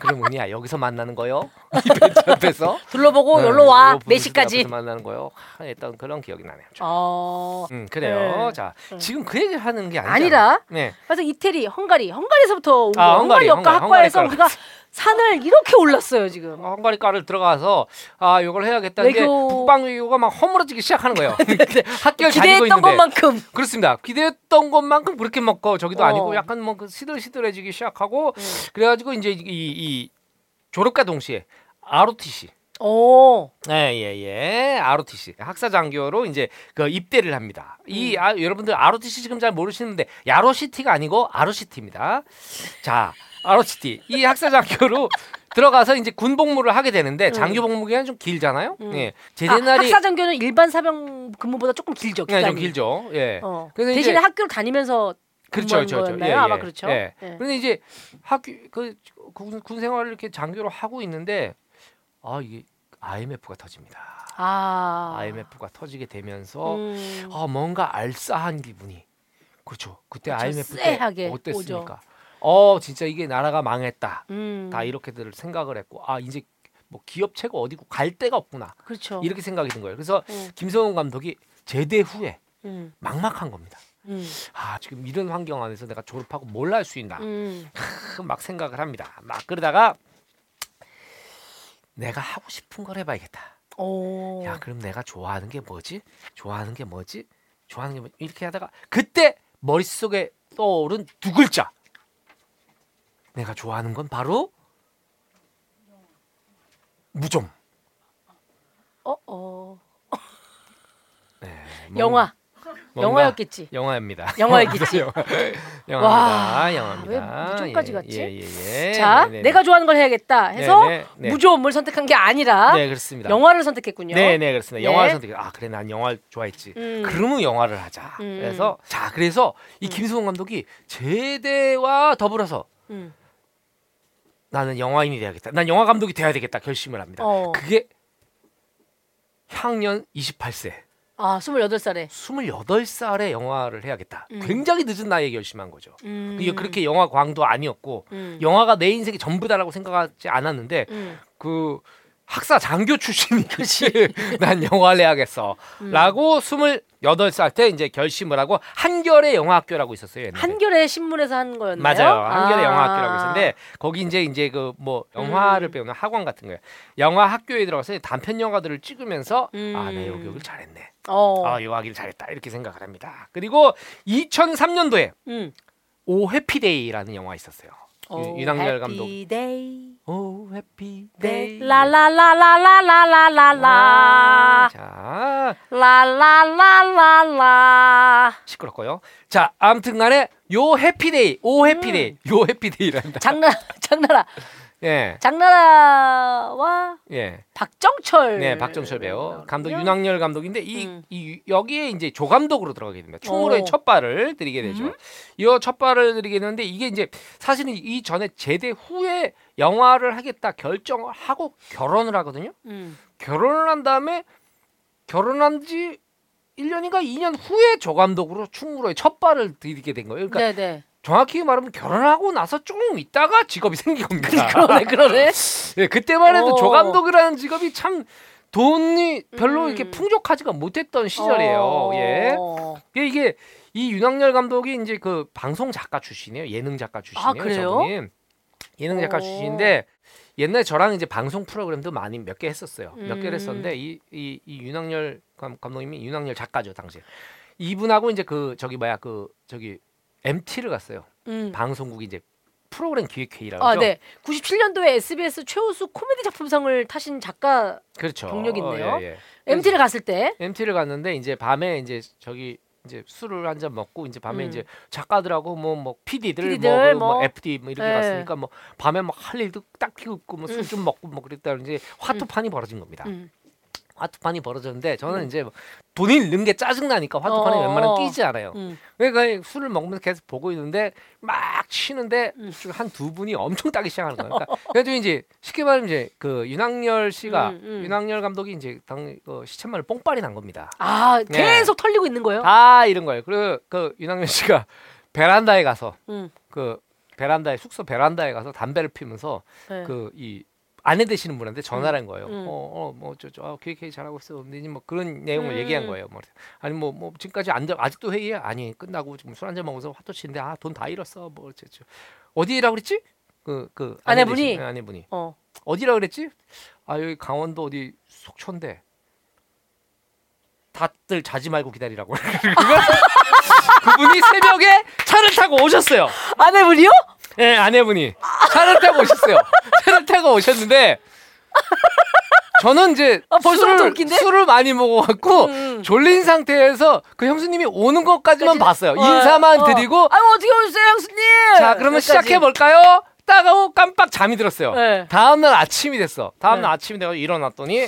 그럼 은희야 여기서 만나는 거요? [LAUGHS] 이 벤치 앞에서 둘러보고 네, 여기로 와. 요몇 분수대 시까지. 앞에서 만나는 거요? 하, 했던 그런 기억이 나네요. 좀. 어. 음 그래요. 네. 자 음. 지금 그 얘기를 하는 게 아니라. 아니라 네. 그래서 이태리, 헝가리, 헝가리에서부터 온 아, 거. 헝가리, 헝가리 역과 헝가리, 학과에서 헝가리 우리가 산을 이렇게 올랐어요 지금. 헝가리과를 들어가서 아 이걸 해야겠다는 게 외교- 북방 외교가 막 허물어지기 시작하는 거예요. [LAUGHS] 학교를 다니고 기대했던 있는데 것만큼. 그렇습니다. 기대했던 것만큼 그렇게 먹고 저기도 어. 아니고 약간 뭐그 시들시들해지기 시작하고 음. 그래가지고 이제 이, 이 졸업과 동시에 ROTC 오. 네, 예, 예. ROTC 학사 장교로 이제 그 입대를 합니다. 이 아, 여러분들 ROTC 지금 잘 모르시는데 야로시티가 아니고 ROCT입니다. 자, ROCT 이 학사 장교로 [LAUGHS] 들어가서 이제 군 복무를 하게 되는데 음. 장교 복무 기간이 좀 길잖아요. 음. 예, 아, 제대 날이 학사 장교는 일반 사병 근무보다 조금 길죠. 네, 기간이. 좀 길죠. 예. 어. 그래서 대신에 이제- 학교를 다니면서 그렇죠, 그렇죠. 거였나요? 예, 아마 예, 그렇죠. 예. 예. 그런데 이제 학교 그 군, 군 생활을 이렇게 장교로 하고 있는데 아 이게 IMF가 터집니다. 아. IMF가 터지게 되면서 음. 아 뭔가 알싸한 기분이 그렇죠. 그때 그렇죠. IMF 때 쎄하게 어땠습니까? 어 진짜 이게 나라가 망했다. 음. 다 이렇게들 생각을 했고 아 이제 뭐 기업체가 어디고 갈 데가 없구나 그렇죠. 이렇게 생각이 든 거예요. 그래서 음. 김성훈 감독이 제대 후에 음. 막막한 겁니다. 음. 아 지금 이런 환경 안에서 내가 졸업하고 뭘 할 수 있나 음. 크, 막 생각을 합니다. 막 그러다가 내가 하고 싶은 걸 해봐야겠다. 오. 야 그럼 내가 좋아하는 게 뭐지? 좋아하는 게 뭐지? 좋아하는 게 뭐... 이렇게 하다가 그때 머릿속에 떠오른 두 글자. 내가 좋아하는 건 바로 무좀. 어, 어. 네, 영화. 뭔가 영화였겠지. 영화입니다. 영화였겠지. 영화- [LAUGHS] 영화입니다. 와, 영화입니다. 왜 무좀까지 예, 갔지? 예, 예, 예. 자, 네, 네, 내가 좋아하는 걸 해야겠다 해서 네, 네, 네. 무좀을 선택한 게 아니라 네 그렇습니다. 영화를 선택했군요. 네, 네 그렇습니다. 네. 영화를 선택. 아 그래 난 영화 를 좋아했지. 음. 그러면 영화를 하자. 음. 그래서 자 그래서 이 음. 김수홍 감독이 제대와 더불어서 음. 나는 영화인이 돼야겠다. 난 영화 감독이 돼야 되겠다 결심을 합니다. 어. 그게 향년 28세, 아, 28살에. 28살에 영화를 해야겠다. 음. 굉장히 늦은 나이에 결심한 거죠. 음. 이게 그렇게 영화 광도 아니었고 음. 영화가 내 인생의 전부다라고 생각하지 않았는데 음. 그 학사 장교 출신이지. 난 영화를 해야겠어. 음. 라고 스물 여덟 살 때 이제 결심을 하고 한결의 영화학교라고 있었어요. 옛날에. 한겨레 신문에서 한 거였나요? 맞아요. 한겨레 아. 영화학교라고 있었는데 거기 이제 이제 그 뭐 영화를 음. 배우는 학원 같은 거예요. 영화 학교에 들어가서 단편 영화들을 찍으면서 음. 아, 내 여기 잘했네. 어. 아, 영화기를 잘했다. 이렇게 생각을 합니다. 그리고 2003년도에 음. 오 해피데이라는 영화 있었어요. 오, 윤학열 감독. Day. Oh Happy Day. 네. 라라라라라라라라라. 자, 라라라라라. 시끄럽고요. 자, 아무튼간에 요 해피데이, 오 해피데이, 요 해피데이란다. 장나 장나라 예, 장나라와 예. 박정철. 네, 박정철 배우, 감독. 윤학열 감독인데 이, 음. 이 여기에 이제 조감독으로 들어가게 됩니다. 충무로의 오. 첫 발을 들이게 되죠. 음. 이첫 발을 들이게 되는데 이게 이제 사실은 이 전에 제대 후에 영화를 하겠다 결정을 하고 결혼을 하거든요. 음. 결혼을 한 다음에 결혼한 지 1년인가 2년 후에 조감독으로 충무로의 첫 발을 들이게 된 거예요. 그러니까 네, 네. 정확히 말하면 결혼하고 나서 조금 있다가 직업이 [LAUGHS] 생긴 겁니다. 그러네, 그러네. [LAUGHS] 예, 그때만 해도 어. 조감독이라는 직업이 참 돈이 별로 음. 이렇게 풍족하지가 못했던 시절이에요. 어. 예. 이게, 이 윤학열 감독이 이제 그 방송 작가 출신이에요. 예능 작가 출신이에요. 아, 그래요? 저분이. 예능 작가 오. 출신인데 옛날에 저랑 이제 방송 프로그램도 많이 몇 개 했었어요. 몇 개를 음. 했었는데 이, 이, 이 윤학열 감, 감독님이 윤학열 작가죠 당시에. 이분하고 이제 그 저기 뭐야 그 저기 MT를 갔어요. 음. 방송국이 이제 프로그램 기획회의라고 아, 하죠. 네. 97년도에 SBS 최우수 코미디 작품상을 타신 작가 그렇죠. 경력이 있네요. 예, 예. MT를 갔을 때. MT를 갔는데 이제 밤에 이제 저기 이제 술을 한 잔 먹고 이제 밤에 음. 이제 작가들하고 뭐뭐 PD들, PD들 뭐, 그뭐 뭐. FD 뭐 이렇게 네. 갔으니까 뭐 밤에 뭐 할 일도 딱히 없고 뭐 술좀 먹고 뭐 그랬다 이제 화투판이 벌어진 겁니다. 음. 화투판이 벌어졌는데 저는 음. 이제 뭐 돈이 잃는 게 짜증 나니까 화투판에 어. 웬만하면 뛰지 않아요. 음. 그러니까 술을 먹으면서 계속 보고 있는데 막 치는데 음. 한두 분이 엄청 따기 시작하는 거예요. 그러니까 그래도 이제 쉽게 말하면 이제 그 윤학열 씨가 음, 음. 윤학열 감독이 이제 당그 시쳇말을 뽕빨이 난 겁니다. 아, 네. 계속 털리고 있는 거예요? 다 이런 거예요. 그리고 그 윤학열 씨가 [LAUGHS] 베란다에 가서 음. 그 베란다에 숙소 베란다에 가서 담배를 피면서 네. 그이 아내 되시는 분한테 전화를 한 거예요. 음. 어 어 뭐 저 저 아, 계획 잘하고 있어. 언니 뭐 그런 내용을 음. 얘기한 거예요. 뭐 아니 뭐 뭐 지금까지 안 돼- 아직도 회의해? 아니 끝나고 지금 술 한잔 먹어서 화도 치는데 아 돈 다 잃었어. 뭐 어쩌죠. 어디라고 그랬지? 그 그 아내분이? 아내분이 어. 어디라 그랬지? 아 여기 강원도 어디 속초인데 다들 자지 말고 기다리라고. [LAUGHS] 그분이 새벽에 차를 타고 오셨어요. 아내분이요? 예, 아내분이 차를 타고 오셨어요. 차를 타고 오셨는데 저는 이제 아, 벌써부터 술을, 웃긴데? 술을 많이 먹어갖고 음. 졸린 상태에서 그 형수님이 오는 것까지만? 봤어요. 어, 인사만 어. 드리고 아유, 어떻게 오셨어요, 형수님? 자 그러면 여기까지. 시작해 볼까요? 따가고 깜빡 잠이 들었어요. 네. 다음날 아침이 됐어. 다음날 네. 아침이 돼서 일어났더니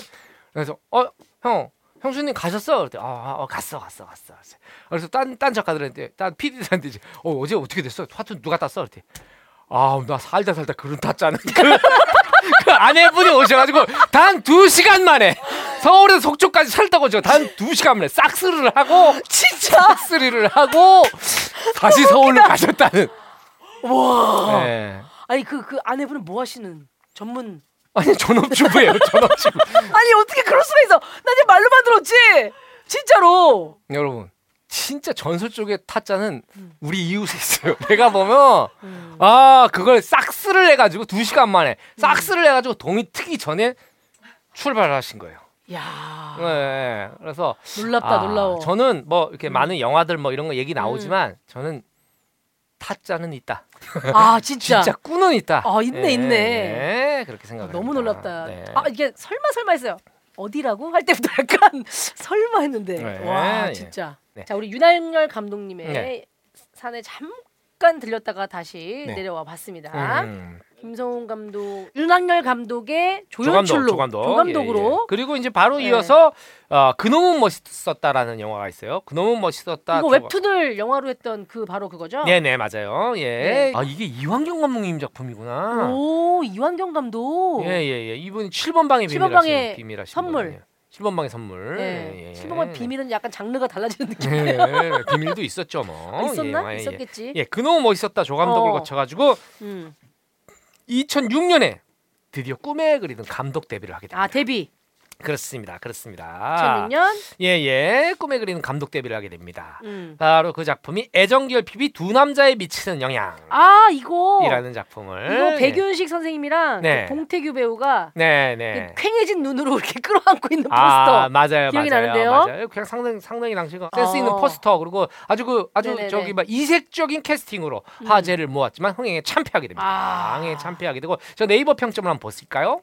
그래서 어 형 형수님 가셨어? 그랬더니 아, 아, 어, 갔어 갔어 갔어. 갔어. 그래서 딴 딴 작가들한테 딴 PD들한테 이제 어 어제 어떻게 됐어? 화투 누가 땄어? 그랬더니 아 나 살다 살다 그런 탔잖아. [LAUGHS] 그, 그 아내분이 오셔가지고 단 두 시간 만에 서울에서 속초까지 살다고 저 단 두 시간 만에 싹스를 하고 진짜? 싹스리를 하고 다시 서울로 가셨다는. 와. 네. 아니, 그, 그 아내분은 뭐 하시는 전문. 아니 전업주부예요 전업주부. [LAUGHS] 아니, 어떻게 그럴 수가 있어? 나 지금 말로만 들었지? 진짜로. 여러분 진짜 전설 쪽의 타짜는 우리 이웃에 있어요. [LAUGHS] 내가 보면 아 그걸 싹스를 해가지고 두 시간 만에 싹스를 해가지고 동이 트기 전에 출발하신 거예요. 야 네, 그래서 놀랍다, 아, 놀라워. 저는 뭐 이렇게 음. 많은 영화들 뭐 이런 거 얘기 나오지만 저는 타짜는 있다. 아, 진짜. [LAUGHS] 진짜 꾸는 있다. 아, 있네, 있네. 네, 그렇게 생각을 너무 합니다. 놀랍다. 네. 아, 이게 설마 설마 했어요. 어디라고 할 때부터 [LAUGHS] 약간 설마 했는데. 네, 와, 예. 진짜. 네. 자, 우리 윤활열 감독님의 네. 산에 잠깐 들렸다가 다시 네. 내려와 봤습니다. 음. 김성훈 감독, 윤학열 감독의 조연출로 조감독, 조감독으로 예, 예. 그리고 이제 바로 네. 이어서 어, 그놈은 멋있었다라는 영화가 있어요. 그놈은 멋있었다. 이거 조가- 웹툰을 영화로 했던 그 바로 그거죠? 네네 맞아요. 예. 네. 아 이게 이완경 감독님 작품이구나. 오, 이완경 감독. 예예예. 이분이 7번 방의 7번 비밀 방의 하시는 비밀 하시는 선물. 분이에요. 7번 방의 선물. 네. 예, 예. 실버만 비밀은 약간 장르가 달라지는 [LAUGHS] 느낌. 예, 비밀도 있었죠 뭐. 아, 있었나? 예, 예. 있었겠지. 예, 그놈은 멋있었다 조 감독을 어. 거쳐가지고 음. 2006년에 드디어 꿈에 그리던 감독 데뷔를 하게 됩니다. 아 데뷔 그렇습니다. 그렇습니다. 2006년. 예예 꿈에 그리는 감독 데뷔를 하게 됩니다. 음. 바로 그 작품이 애정결핍이 두 남자에 미치는 영향이라는 아 이거 작품을 이거 예. 백윤식 선생님이랑 네. 그 봉태규 배우가 네, 네. 퀭해진 눈으로 이렇게 [LAUGHS] 끌어안고 있는 아 포스터. 맞아요, 기억이 맞아요, 나는데요? 맞아요. 그냥 상당 상당히 당시가 센스 있는 어. 포스터 그리고 아주 그 아주 네네네. 저기 막 이색적인 캐스팅으로 음. 화제를 모았지만 흥행에 참패하게 됩니다. 아. 흥행에 참패하게 되고 저 네이버 평점을 한번 보실까요?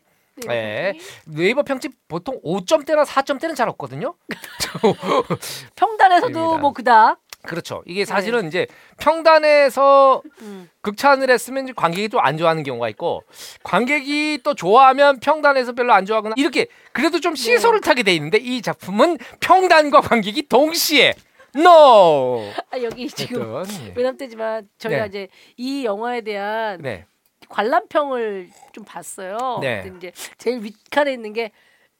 네. 네이버 평점 보통 5점대나 4점대는 잘 없거든요. [LAUGHS] 평단에서도. 뭐 그닥. 그렇죠. 이게 사실은 이제 평단에서 음. 극찬을 했으면 이제 관객이 또 안 좋아하는 경우가 있고 관객이 또 좋아하면 평단에서 별로 안 좋아하거나 이렇게 그래도 좀 시소를 타게 돼 있는데 이 작품은 평단과 관객이 동시에 NO. 아, 여기 지금 어떤, 예. 외남때지만 저희가 네. 이제 이 영화에 대한 네. 관람평을 좀 봤어요. 네. 근데 이제 제일 윗칸에 있는 게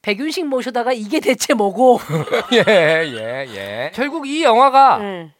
백윤식 모셔다가 이게 대체 뭐고? [LAUGHS] 예, 예, 예. 결국 이 영화가 네.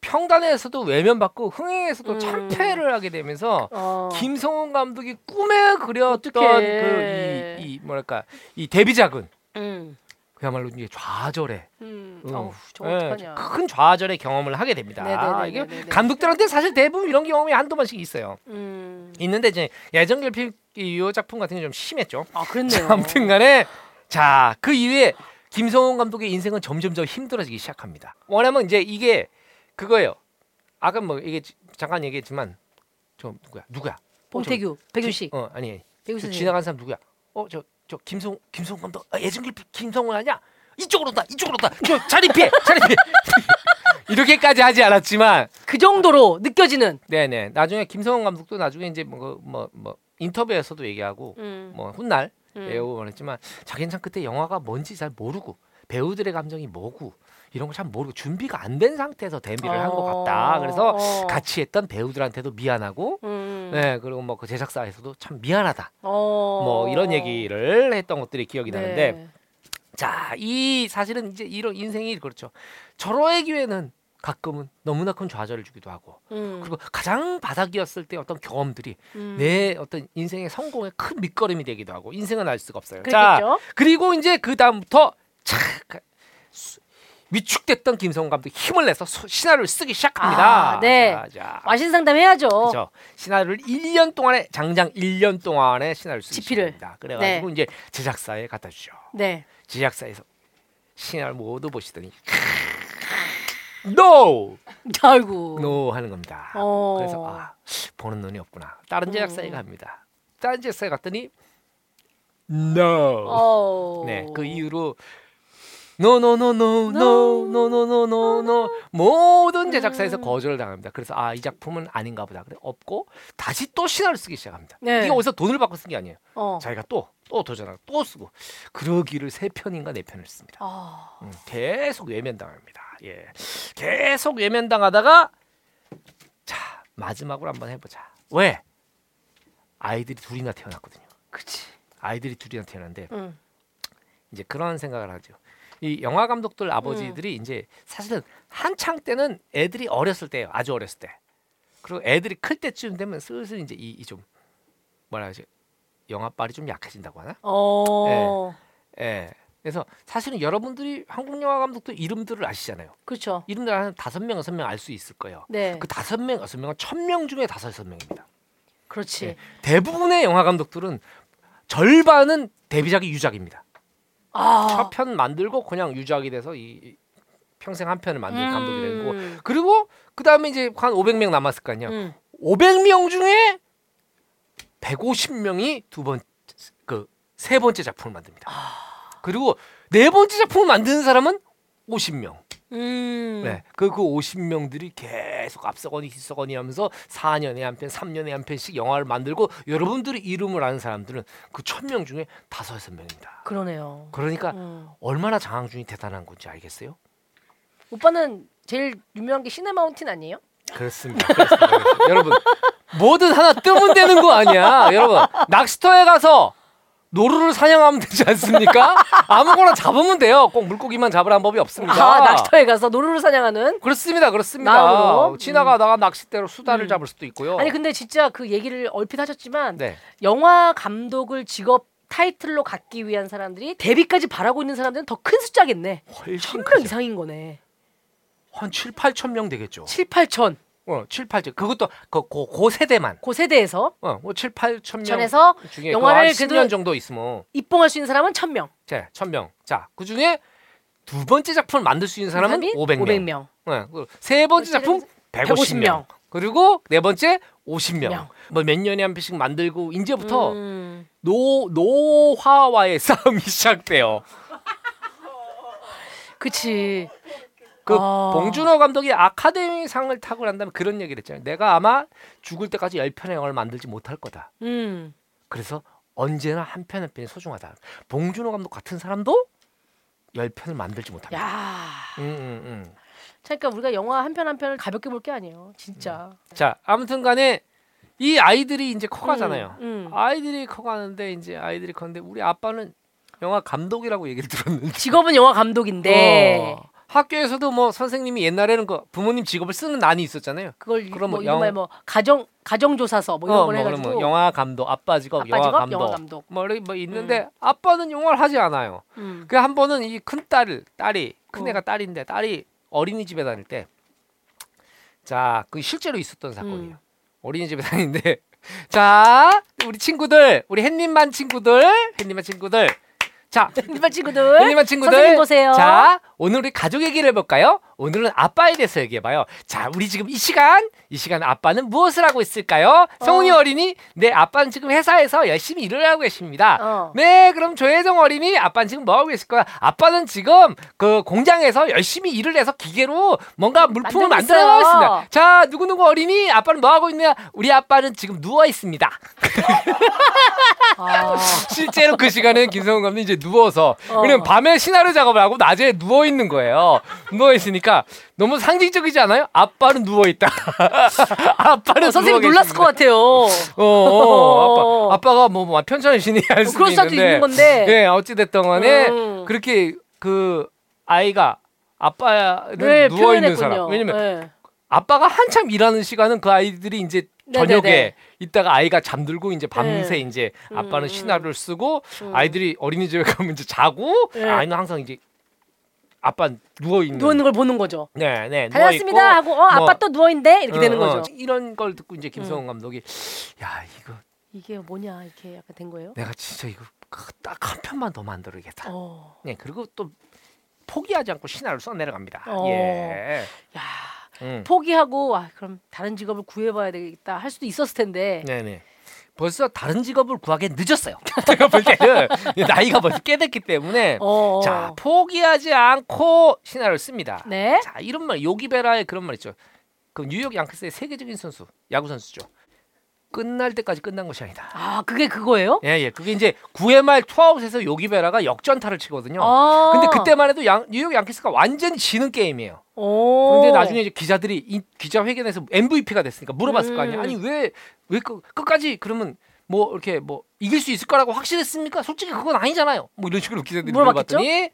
평단에서도 외면받고 흥행에서도 음. 참패를 하게 되면서 어. 김성훈 감독이 꿈에 그렸던 어떡해. 그 이 이 뭐랄까 이 데뷔작은 음. 그야말로 이게 좌절의 음. 음. 어우, 저 예, 어떡하냐. 큰 좌절의 경험을 하게 됩니다. 네네네네네네. 이게 감독들한테 사실 대부분 이런 경험이 한두 번씩 있어요. 음. 있는데 이제 예정결핍 이 작품 같은 게 좀 심했죠. 아, 그렇네요. 아무튼간에 자 그 이후에 김성훈 감독의 인생은 점점 더 힘들어지기 시작합니다. 뭐냐면 이제 이게 그거예요. 아까 뭐 이게 지- 잠깐 얘기했지만 저 누구야 누구야? 봉태규, 백윤식, 어 아니 백윤 저 선생님. 지나간 사람 누구야? 어저 저 김성 김성훈 감독 아, 예정결핍 김성훈 아니야? 이쪽으로 온다 이쪽으로 온다 저 자리 피해 자리 피해 [LAUGHS] 이렇게까지 하지 않았지만 그 정도로 느껴지는. 네네 나중에 김성훈 감독도 나중에 이제 뭐뭐뭐 인터뷰에서도 얘기하고 음. 뭐 훗날 음. 배우고 그랬지만 자기는 참 그때 영화가 뭔지 잘 모르고 배우들의 감정이 뭐고 이런 거참 모르고 준비가 안 된 상태에서 데뷔를 한것 같다. 그래서 어. 같이 했던 배우들한테도 미안하고 음. 네 그리고 뭐 그 제작사에서도 참 미안하다. 어. 뭐 이런 얘기를 했던 것들이 기억이 네. 나는데 자 이 사실은 이제 이런 인생이 그렇죠. 절호의 기회는 가끔은 너무나 큰 좌절을 주기도 하고 음. 그리고 가장 바닥이었을 때 어떤 경험들이 음. 내 어떤 인생의 성공의 큰 밑거름이 되기도 하고 인생은 알 수가 없어요. 자 그렇겠죠. 그리고 이제 그 다음부터 착 수- 위축됐던 김성훈 감독이 힘을 내서 소- 시나리오를 쓰기 시작합니다. 아, 네. 자, 자. 와신 상담 해야죠. 그죠. 시나리오를 1년 동안에 장장 1년 동안에 시나리오를 쓰기 집필을. 시작합니다. 그래 가지고 이제 제작사에 갖다 주죠. 네. 제작사에서 시나리오 모두 보시더니 NO! [LAUGHS] 아이고. NO 하는 겁니다. 어. 그래서 아 보는 눈이 없구나. 다른 제작사에 음. 갑니다. 다른 제작사에 갔더니 NO! 어. 네, 그 이후로 노노노노 노노노노노노 모든 제작사에서 음. 거절을 당합니다. 그래서 아 이 작품은 아닌가 보다. 그래 엎고 다시 또 시나리오 쓰기 시작합니다. 네. 이게 어디서 돈을 받고 쓴 게 아니에요. 어. 자기가 또 또 도전하고 또 쓰고 그러기를 세 편인가 네 편을 씁니다. 아. 음, 계속 외면당합니다. 예, 계속 외면당하다가 자 마지막으로 한번 해보자. 왜? 아이들이 둘이나 태어났거든요. 그치. 아이들이 둘이나 태어났는데 응. 이제 그런 생각을 하죠. 이 영화 감독들 아버지들이 이제 사실은 한창 때는 애들이 어렸을 때예요. 아주 어렸을 때. 그리고 애들이 클 때쯤 되면 슬슬 이제 이 좀 뭐라 하지? 영화빨이 좀 약해진다고 하나? 어. 예. 그래서 사실은 여러분들이 한국 영화 감독들 이름들을 아시잖아요. 그렇죠. 이름들 한 다섯 명 여섯 명 알 수 있을 거예요. 네. 그 다섯 명 여섯 명은 천 명 중에 다섯 여섯 명입니다. 그렇지. 네. 대부분의 영화 감독들은 절반은 데뷔작이 유작입니다. 아. 첫편 만들고 그냥 유작이 돼서 이, 이 평생 한 편을 만든 감독이 음. 그리고 그 다음에 이제 한 500명 남았을 거 아니에요. 음. 500명 중에 150명이 두 번 그 세 번째 작품을 만듭니다. 그리고 네 번째 작품을 만드는 사람은 50명. 음. 네. 그, 그 50명들이 계속 앞서거니 뒤서거니 하면서 4년에 한 편, 3년에 한 편씩 영화를 만들고 여러분들이 이름을 아는 사람들은 그 1000명 중에 다섯 여섯 명입니다. 그러네요. 그러니까 음. 얼마나 장항준이 대단한 건지 알겠어요? 오빠는 제일 유명한 게 시네마운틴 아니에요? 그렇습니다. 그렇습니다. [LAUGHS] 여러분 뭐든 하나 뜨면 되는 거 아니야. 여러분 낚시터에 가서 노루를 사냥하면 되지 않습니까? 아무거나 잡으면 돼요. 꼭 물고기만 잡으라는 법이 없습니다. 아 낚시터에 가서 노루를 사냥하는. 그렇습니다, 그렇습니다. 나무로? 지나가다가 낚싯대로 수달을 음. 잡을 수도 있고요. 아니 근데 진짜 그 얘기를 얼핏 하셨지만 네, 영화 감독을 직업 타이틀로 갖기 위한 사람들이 데뷔까지 바라고 있는 사람들은 더 큰 숫자겠네. 훨씬 천명 크죠. 이상인 거네. 한 7, 8천 명 되겠죠. 7, 8천. 어, 7, 8천. 그것도 그, 그, 그 세대만. 그 세대에서 어, 뭐 7, 8천 명 전에서 중에 영화를 그 그래도 10년 정도 있으면 입봉할 수 있는 사람은 1000명. 자, 1000명. 자, 그중에 두 번째 작품을 만들 수 있는 사람은 500명. 500명. 네, 그리고 세 번째 작품 150명. 150명. 그리고 네 번째 50명. 명. 뭐 몇 년에 한 편씩 만들고 이제부터 음. 노 노화와의 [LAUGHS] 싸움이 시작돼요. 그치. 그 아. 봉준호 감독이 아카데미상을 타고 난 다음에 그런 얘기를 했잖아요. 내가 아마 죽을 때까지 10편의 영화를 만들지 못할 거다. 음. 그래서 언제나 한 편 한 편이 소중하다. 봉준호 감독 같은 사람도 10편을 만들지 못합니다. 야. 음, 음, 음. 그러니까 우리가 영화 한 편 한 편을 가볍게 볼 게 아니에요. 진짜. 자, 아무튼 간에 이 아이들이 이제 커가잖아요. 음, 음. 아이들이 커가는데 이제 아이들이 커는데 우리 아빠는 영화 감독이라고 얘기를 들었는데 직업은 영화 감독인데 [LAUGHS] 어, 학교에서도 뭐 선생님이 옛날에는 그 부모님 직업을 쓰는 난이 있었잖아요. 그걸 그럼 뭐뭐 영- 뭐 가정 가정조사서 뭐 이런 어, 걸뭐 해가지고 그러면 영화 감독, 아빠 직업, 아빠 영화, 직업 감독, 영화 감독. 뭐 이렇게 뭐 있는데 아빠는 영화를 하지 않아요. 음. 그한 번은 이 큰 딸, 딸이 큰 어. 애가 딸인데 딸이 어린이집에 다닐 때, 자, 그 실제로 있었던 사건이에요. 음. 어린이집에 [LAUGHS] 다니는데, 자, 우리 친구들, 우리 햇님만 친구들, 햇님만 친구들, 자, 일반 친구들 햇님만 친구들, 선생님 보세요. 자, 오늘 우리 가족 얘기를 해볼까요? 오늘은 아빠에 대해서 얘기해봐요. 자, 우리 지금 이 시간, 이 시간 아빠는 무엇을 하고 있을까요? 성훈이 어. 어린이, 네, 아빠는 지금 회사에서 열심히 일을 하고 계십니다. 어. 네, 그럼 조혜정 어린이, 아빠는 지금 뭐 하고 계실 거야? 아빠는 지금 그 공장에서 열심히 일을 해서 기계로 뭔가 물품을 만들고 만들어가고 있어요. 있습니다. 자, 누구누구 어린이, 아빠는 뭐 하고 있냐? 우리 아빠는 지금 누워 있습니다. [LAUGHS] 아. 실제로 그 시간에는 김성훈 감독이 이제 누워서 어. 왜냐면 밤에 시나리오 작업을 하고 낮에 누워 있는 거예요. 누워 있으니까 너무 상징적이지 않아요? 아빠는 누워 있다. [LAUGHS] 아빠는 어, 선생님 놀랐을. 것 같아요. 어, 어, 아빠 [LAUGHS] 아빠가 뭐, 뭐 편찮으시니 할 수도 있는데. 있는 건데. 예, 어찌 됐든 간에 음. 그렇게 그 아이가 아빠는 네, 누워 있는. 사람. 왜냐면 네. 아빠가 한참 일하는 시간은 그 아이들이 이제 네네네. 저녁에 있다가 아이가 잠들고 이제 밤새 네. 이제 음, 아빠는 음. 시나리오를 쓰고 음. 아이들이 어린이집에 가면 이제 자고 네. 아이는 항상 이제 아빠 누워 있는 누워 있는 걸 보는 거죠. 네, 네. 다녔습니다 하고 어 아빠 뭐, 또 누워 있는데 이렇게 되는 어, 어, 거죠. 음. 이런 걸 듣고 이제 김성훈 감독이 야 이거 이게 뭐냐 이렇게 약간 된 거예요. 내가 진짜 이거 딱 한 편만 더 만들어야겠다. 어. 네 그리고 또 포기하지 않고 신화를 써 내려갑니다. 어. 예. 야 음. 포기하고 아 그럼 다른 직업을 구해봐야 되겠다 할 수도 있었을 텐데. 네네. 벌써 다른 직업을 구하기 늦었어요. [LAUGHS] 제가 볼 때는 나이가 벌써 꽤 됐기 때문에 어. 자 포기하지 않고 신화를 씁니다. 네. 자 이런 말 요기베라의 그런 말 있죠. 그 뉴욕 양키스의 세계적인 선수 야구 선수죠. 끝날 때까지 끝난 것이 아니다. 아 그게 그거예요? 예, 예. 그게 이제 9회 말 투아웃에서 요기베라가 역전타를 치거든요. 아. 근데 그때만 해도 양, 뉴욕 양키스가 완전히 지는 게임이에요. 오. 그런데 나중에 이제 기자들이 이 기자 회견에서 MVP가 됐으니까 물어봤을 거 아니에요. 음. 아니 왜 왜 끝까지 그러면 뭐 이렇게 뭐 이길 수 있을 거라고 확실했습니까? 솔직히 그건 아니잖아요. 뭐 이런 식으로 기자들이? 물어봤더니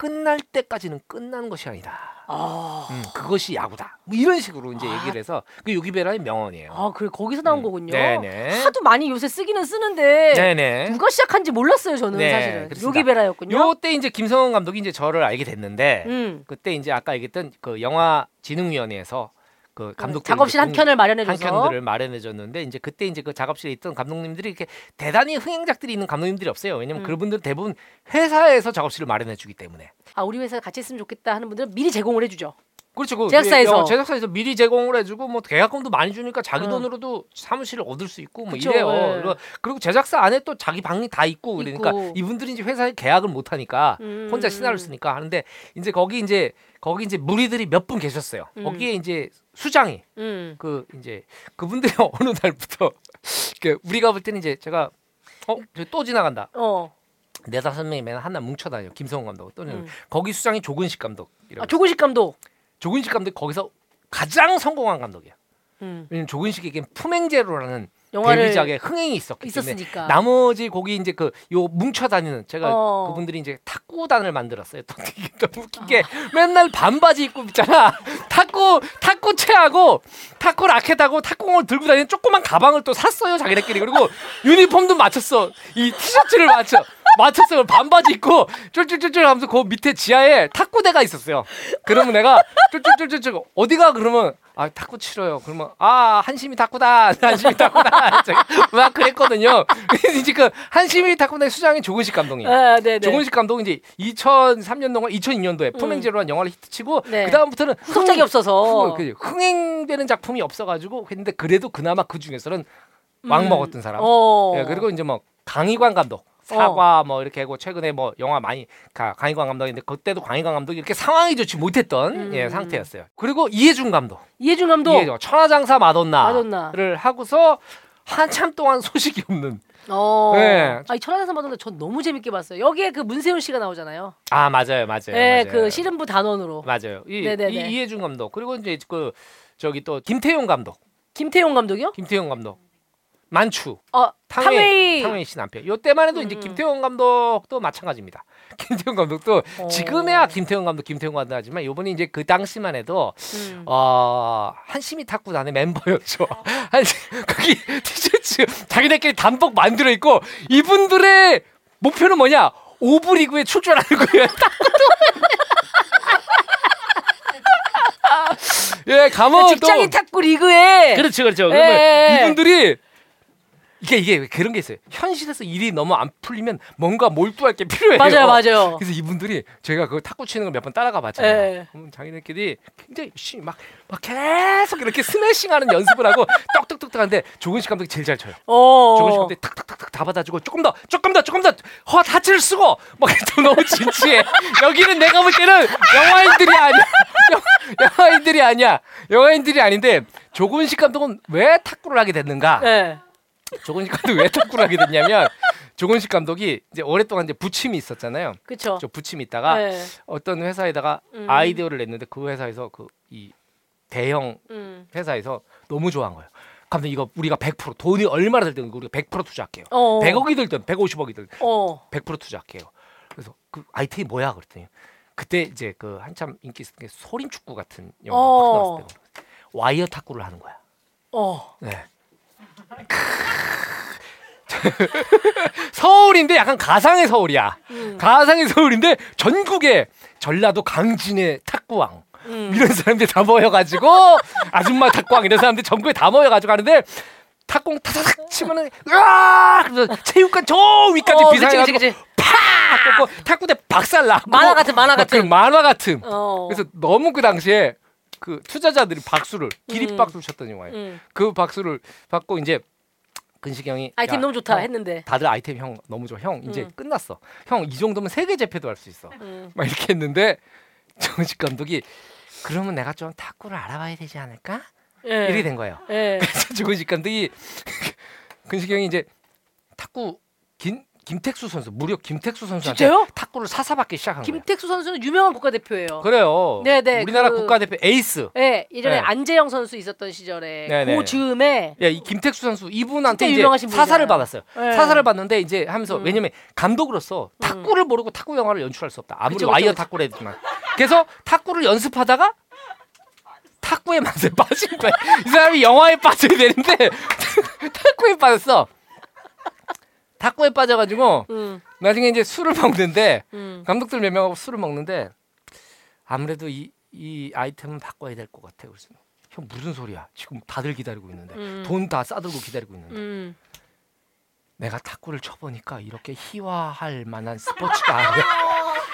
끝날 때까지는 끝나는 것이 아니다. 아. 음, 그것이 야구다. 뭐 이런 식으로 이제 아. 얘기를 해서 그 요기베라의 명언이에요. 아 그래 거기서 나온 음. 거군요. 네네. 하도 많이 요새 쓰기는 쓰는데 네네. 누가 시작한지 몰랐어요 저는 네, 사실은 그렇습니다. 요기베라였군요. 요때 이제 김성원 감독이 이제 저를 알게 됐는데 음. 그때 이제 아까 얘기했던 그 영화 진흥위원회에서 그 감독 작업실 한 켠을 마련해줘서 한 켠들을 마련해줬는데 이제 그때 이제 그 작업실에 있던 감독님들이 이렇게 대단히 흥행작들이 있는 감독님들이 없어요. 왜냐면 음. 그분들 대부분 회사에서 작업실을 마련해주기 때문에. 아 우리 회사에 같이 있으면 좋겠다 하는 분들은 미리 제공을 해주죠. 그렇죠. 그 제작사에서. 어, 제작사에서 미리 제공을 해주고 뭐 계약금도 많이 주니까 자기 어. 돈으로도 사무실을 얻을 수 있고 뭐 그쵸, 이래요. 예. 그리고, 제작사 안에 또 자기 방이 다 있고 그러니까 있고. 이분들이 이제 회사에 계약을 못 하니까 음. 혼자 신화를 쓰니까 하는데 이제 거기 이제 거기 이제 무리들이 몇 분 계셨어요. 음. 거기에 이제 수장이 음. 그 이제 그분들이 [LAUGHS] 어느 날부터 그 우리가 볼 때는 이제 제가 어또 지나간다. 어. 네 다섯 명이 맨날 하나 뭉쳐 다녀. 김성훈 감독 또는 음. 거기 수장이 조근식 감독이라고. 아 조근식 감독. 조근식 감독 거기서 가장 성공한 감독이야. 음. 왜냐면 조근식에겐 품행제로라는 영화를 데뷔작에 흥행이 있었기 때문에 있었으니까. 나머지 거기 이제 그 요 뭉쳐 다니는 제가 어. 그분들이 이제 탁구단을 만들었어요. 또 이게 [LAUGHS] 너무 웃긴 게 맨날 반바지 입고 있잖아. 탁구 탁구 채하고 탁구 라켓하고 탁구공을 들고 다니는 조그만 가방을 또 샀어요 자기네끼리 그리고 유니폼도 맞췄어. 이 티셔츠를 맞춰. 맞췄어요. 반바지 입고 쫄쫄쫄쫄 하면서 그 밑에 지하에 탁구대가 있었어요. 그러면 내가 쫄쫄쫄쫄 어디가 그러면 아 탁구 치러요. 그러면 아 한심이 탁구다. [LAUGHS] 한심이 탁구다. 막 그랬거든요. 이제 그 한심이 탁구단의 수장이 조근식 감독이. 아. 조근식 감독이 이제 2003년도가 2002년도에 톰행제로란 영화를 히트치고 네. 그 다음부터는 후속작이 없어서. 그, 흥행되는 작품이 없어가지고 했는데 그래도 그나마 그 중에서는 왕 음. 먹었던 사람. 어. 예, 그리고 이제 뭐 강희관 감독 사과 뭐 이렇게 하고 최근에 뭐 영화 많이 가, 강희관 감독인데 그때도 강희관 감독이 이렇게 상황이 좋지 못했던 음. 예, 상태였어요. 그리고 이해준 감독, 이해준 감독. 이해준 천하장사 마돈나를 마돈나. 하고서 한참 동안 [LAUGHS] 소식이 없는. 어. 네. 아니 천하장사 마돈나 전 너무 재밌게 봤어요. 여기에 그 문세윤 씨가 나오잖아요. 아 맞아요, 맞아요. 네, 맞아요. 그 씨름부 단원으로. 맞아요. 이, 네네네. 이 이해준 감독 그리고 이제 그 저기 또 김태용 감독, 김태용 감독이요? 김태용 감독 만추. 어, 탕웨이, 탕웨이. 씨 남편. 요 때만 해도 이제 음. 김태형 감독도 마찬가지입니다. [LAUGHS] 김태형 감독도 어. 지금에야 김태형 감독, 김태형 감독 하지만 요번에 이제 그 당시만 해도 음. 어, 한심이 탁구단의 멤버였죠. [LAUGHS] 한심 거기 [LAUGHS] 티셔츠 자기네끼리 단복 만들어 입고 이분들의 목표는 뭐냐? 오부 리그에 출전하는 거예요. 예, 가면 또 직장인 탁구 리그에 그렇죠, 그렇죠. 예, 그러면 예. 이분들이 이게 이게 그런 게 있어요. 현실에서 일이 너무 안 풀리면 뭔가 몰두할 게 필요해요. 맞아요, 맞아요. [LAUGHS] 그래서 이분들이 제가 그 탁구 치는 거 몇 번 따라가 봤잖아요. 예. 그럼 자기네끼리 굉장히 열심히 막, 막 계속 이렇게 스매싱하는 [LAUGHS] 연습을 하고 떡떡떡떡 하는데 조근식 감독이 제일 잘 쳐요. 어. 조근식 감독이 탁탁탁탁 다 받아주고 조금 더 조금 더 조금 더 허, 하체를 쓰고 막또 [LAUGHS] 너무 진지해. 여기는 내가 볼 때는 영화인들이 아니야. 영- 영화인들이 아니야. 영화인들이 아닌데 조근식 감독은 왜 탁구를 하게 됐는가? 예. 조근식 감독이 왜 탁구를 하게 됐냐면 조근식 감독이 이제 오랫동안 이제 부침이 있었잖아요. 저 부침이 있다가 예. 어떤 회사에다가 음. 아이디어를 냈는데 그 회사에서 그 이 대형 음. 회사에서 너무 좋아한 거예요. 감독 이거 우리가 100% 돈이 얼마나 들든 우리가 100% 투자할게요. 어. 100억이 들든 150억이 들든 어. 100% 투자할게요. 그래서 그 아이템이 뭐야 그랬더니 그때 이제 그 한참 인기 있었던 게 소림 축구 같은 영화 어. 가 나왔을 때 와이어 탁구를 하는 거야. 어. 네. [LAUGHS] 서울인데 약간 가상의 서울이야. 음. 가상의 서울인데 전국에 전라도 강진의 탁구왕 음. 이런 사람들 다 모여가지고 [LAUGHS] 아줌마 탁구왕 이런 사람들 전국에 다 모여가지고 하는데 탁공 타사삭 치면은 으아 그래서 체육관 저 위까지 어, 비상해가지고. 팍 꽂고 탁구대 박살 나고 만화 같은, 만화 막 같은. 그 만화 같은 어. 그래서 너무 그 당시에 그 투자자들이 박수를 기립 음. 박수를 쳤던 영화예요. 음. 그 박수를 받고 이제 근식이 형이 아이템 야, 너무 좋다 형, 했는데. 다들 아이템 형 너무 좋아. 형 이제 음. 끝났어. 형 이 정도면 세계 재패도 할 수 있어. 음. 막 이렇게 했는데 [LAUGHS] 정식 감독이 그러면 내가 좀 탁구를 알아봐야 되지 않을까? 예. 이렇게 된 거예요. 예. [LAUGHS] 그래서 조근식 감독이 [LAUGHS] 근식이 형이 이제 탁구 김 김택수 선수 무려 김택수 선수한테 진짜요? 탁구를 사사받기 시작한 거예요. 김택수 선수는 유명한 국가대표예요. 그래요. 네네, 우리나라 그- 국가대표 에이스. 예, 예전에 네. 안재영 선수 있었던 시절에 네네. 그 즈음에 예, 이 김택수 선수 이분한테 진짜 이제 유명하신 사사를 분이잖아요. 받았어요. 예. 사사를 받는데 이제 하면서 음. 왜냐면 감독으로서 탁구를 모르고 탁구 영화를 연출할 수 없다. 아무리 그쵸, 그쵸, 와이어 그쵸. 탁구를 했지만. 그래서 탁구를 연습하다가 탁구의 맛에 [LAUGHS] 빠진 거야. 이 사람이 영화에 빠져야 되는데 [LAUGHS] 탁구에 빠졌어. 탁구에 빠져가지고 음, 나중에 이제 술을 [LAUGHS] 먹는데 음. 감독들 몇 명하고 술을 먹는데 아무래도 이, 이 아이템은 바꿔야 될 것 같아. 그래서 형 무슨 소리야? 지금 다들 기다리고 있는데 음. 돈다 싸들고 기다리고 있는데 음. 내가 탁구를 쳐보니까 이렇게 희화할 만한 스포츠가 아니야.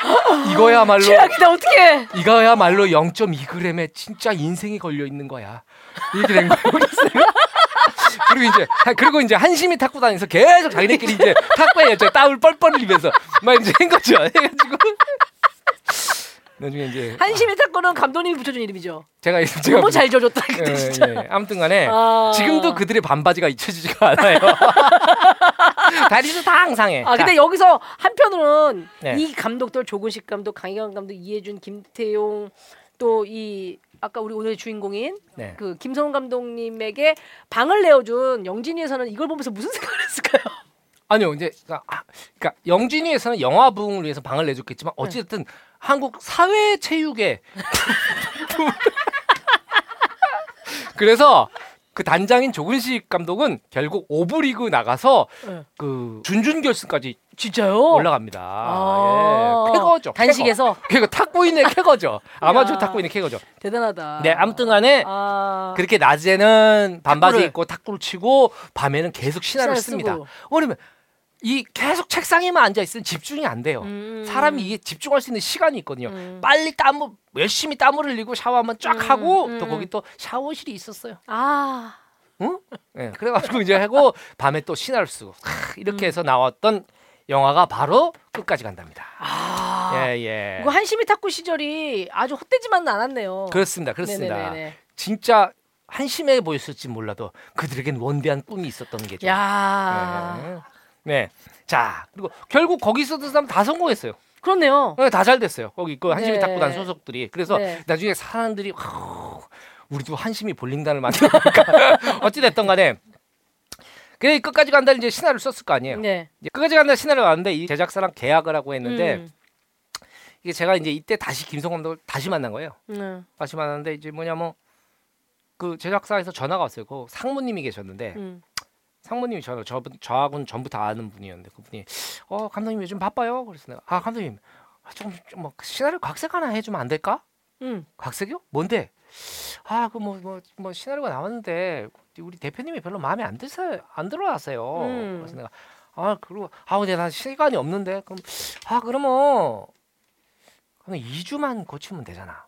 [LAUGHS] 이거야말로 최악이다 어떡해. 이거야말로 0.2g에 진짜 인생이 걸려 있는 거야. 이렇게 된 거예요. 그리고 이제 하- 그리고 이제 한심히 탁구 다니면서 계속 자기네끼리 이제 탁구에 이제 땀을 뻘뻘 흘리면서 막 이제 한 거죠. 해가지고 나중에 이제 한심의 탁구는 감독님이 붙여준 이름이죠. 제가 제가 너무 잘 져줬다 예, 그때 진짜. 예. 아무튼간에 아. 지금도 그들의 반바지가 잊혀지지가 않아요. [LAUGHS] 다리도 다 항상 해. 아 근데 여기서 한편으로는 네. 이 감독들 조근식 감독, 강희관 감독, 이해준, 김태용 또 이 아까 우리 오늘의 주인공인 네. 그 김성훈 감독님에게 방을 내어준 영진이에서는 이걸 보면서 무슨 [LAUGHS] 생각을 했을까요? 아니요, 이제 그러니까, 아, 그러니까 영진이에서는 영화 부흥을 위해서 방을 내줬겠지만 어쨌든 한국 사회 체육에 [LAUGHS] [LAUGHS] 그래서 그 단장인 조근식 감독은 결국 오브리그 나가서 네. 그 준준 결승까지 진짜요? 올라갑니다. 아. 예, 쾌거죠. 단식에서 쾌거 탁구인의 [LAUGHS] 쾌거죠. 아마추어 야. 탁구인의 쾌거죠. 대단하다. 네, 아무튼간에 아, 그렇게 낮에는 반바지 탁구를. 입고 탁구를 치고 밤에는 계속 신화를 씁니다. 왜냐면 이 계속 책상에만 앉아 있으면 집중이 안 돼요. 음. 사람이 이게 집중할 수 있는 시간이 있거든요. 음. 빨리 땀을 열심히 땀을 흘리고 샤워 한번 쫙 음, 하고 음. 또 거기 또 샤워실이 있었어요. 아, 응? 예, 그래가지고 이제 하고 밤에 또 신화를 쓰고 하, 이렇게 음. 해서 나왔던 영화가 바로 끝까지 간답니다. 아. 예, 예. 이거 한심이 탁구 시절이 아주 헛되지만은 않았네요. 그렇습니다. 그렇습니다. 네네네네. 진짜 한심해 보였을지 몰라도 그들에겐 원대한 꿈이 있었던 게죠. 야, 네. 네. 자, 그리고 결국 거기 있었던 사람 다 성공했어요. 그렇네요. 다 잘 됐어요. 거기 그 한심이 네. 탁구단 소속들이. 그래서 네. 나중에 사람들이 하, 우리도 한심이 볼링단을 만들어니까 [LAUGHS] 어찌 됐던 간에 그래 끝까지 간다 이제 신화를 썼을 거 아니에요. 네. 이제 끝까지 간다 신화를 왔는데 이 제작사랑 계약을 하고 했는데 음. 이게 제가 이제 이때 다시 김성 감독을 다시 만난 거예요. 음. 다시 만났는데 이제 뭐냐면 그 제작사에서 전화가 왔어요. 그 상무님이 계셨는데 음. 상무님이 저, 저 저하고는 전부 다 아는 분이었는데 그분이 어 감독님 요즘 바빠요. 그래서 내가 아 감독님 좀좀뭐 시나리오 각색 하나 해주면 안 될까? 음. 각색이요? 뭔데? 아 그 뭐 뭐 뭐 시나리오가 나왔는데 우리 대표님이 별로 마음에 안 드세요 안 들어하세요. 음. 그래서 내가 아 그리고 아 근데 난 시간이 없는데 그럼 아 그러면 그럼 2주만 고치면 되잖아.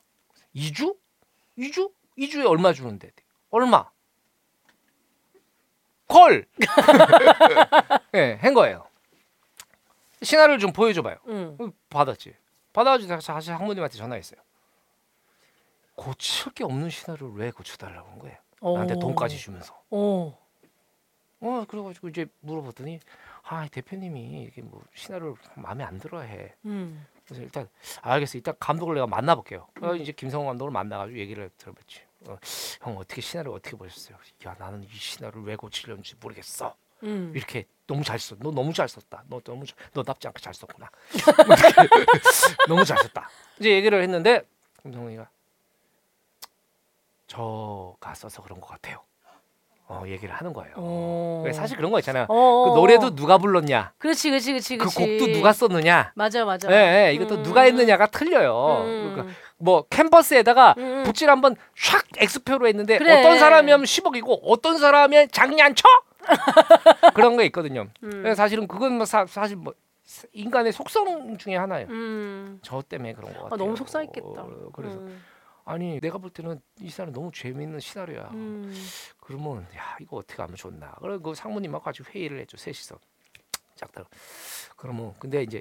2주? 2주? 2주에 얼마 주는데? 얼마? 콜. [LAUGHS] 예, 한 거예요. 시나리오를 좀 보여줘봐요. 음. 어, 받았지. 받아가지고 다시 학부님한테 전화했어요. 고칠 게 없는 시나리오를 왜 고쳐달라고 한 거예요? 나한테 오. 돈까지 주면서. 오. 어 그래가지고 이제 물어봤더니 아 대표님이 이게 뭐 시나리오 마음에 안 들어 해. 음. 그래서 일단 알겠어. 일단 감독을 내가 만나볼게요. 어, 이제 김성호 감독을 만나가지고 얘기를 들어봤지. 어, 형 어떻게 시나리오 어떻게 보셨어요? 야 나는 이 시나리오를 왜 고치려는지 모르겠어. 음. 이렇게 너무 잘 썼. 너 너무 잘 썼다. 너 너무 잘- 너답지 않게 잘 썼구나. [LAUGHS] 너무 잘 썼다. 이제 얘기를 했는데 김성훈이가 저가 써서 그런 것 같아요. 어 얘기를 하는 거예요. 오. 왜 사실 그런 거 있잖아요. 어. 그 노래도 누가 불렀냐, 그렇지, 그렇지, 그렇지, 그. 곡도 누가 썼느냐. 맞아, 맞아. 예, 예, 이것도 음. 누가 했느냐가 틀려요. 음. 그러니까 뭐 캔버스에다가 음, 음. 붓질 한번 샥 엑스표로 했는데 그래. 어떤 사람이 하면 10억이고 어떤 사람이 하면 장난 쳐? [LAUGHS] 그런 거 있거든요. 음. 사실은 그건 뭐 사, 사실 뭐 인간의 속성 중에 하나예요. 음. 저 때문에 그런 거 같아요. 아, 너무 속상했겠다. 어, 그래서 음. 아니 내가 볼 때는 이 시나리오 너무 재미있는 시나리오야. 음. 그러면 야 이거 어떻게 하면 좋나. 그래 그 상무님하고 같이 회의를 했죠 셋이서. 짝들. 그러면 근데 이제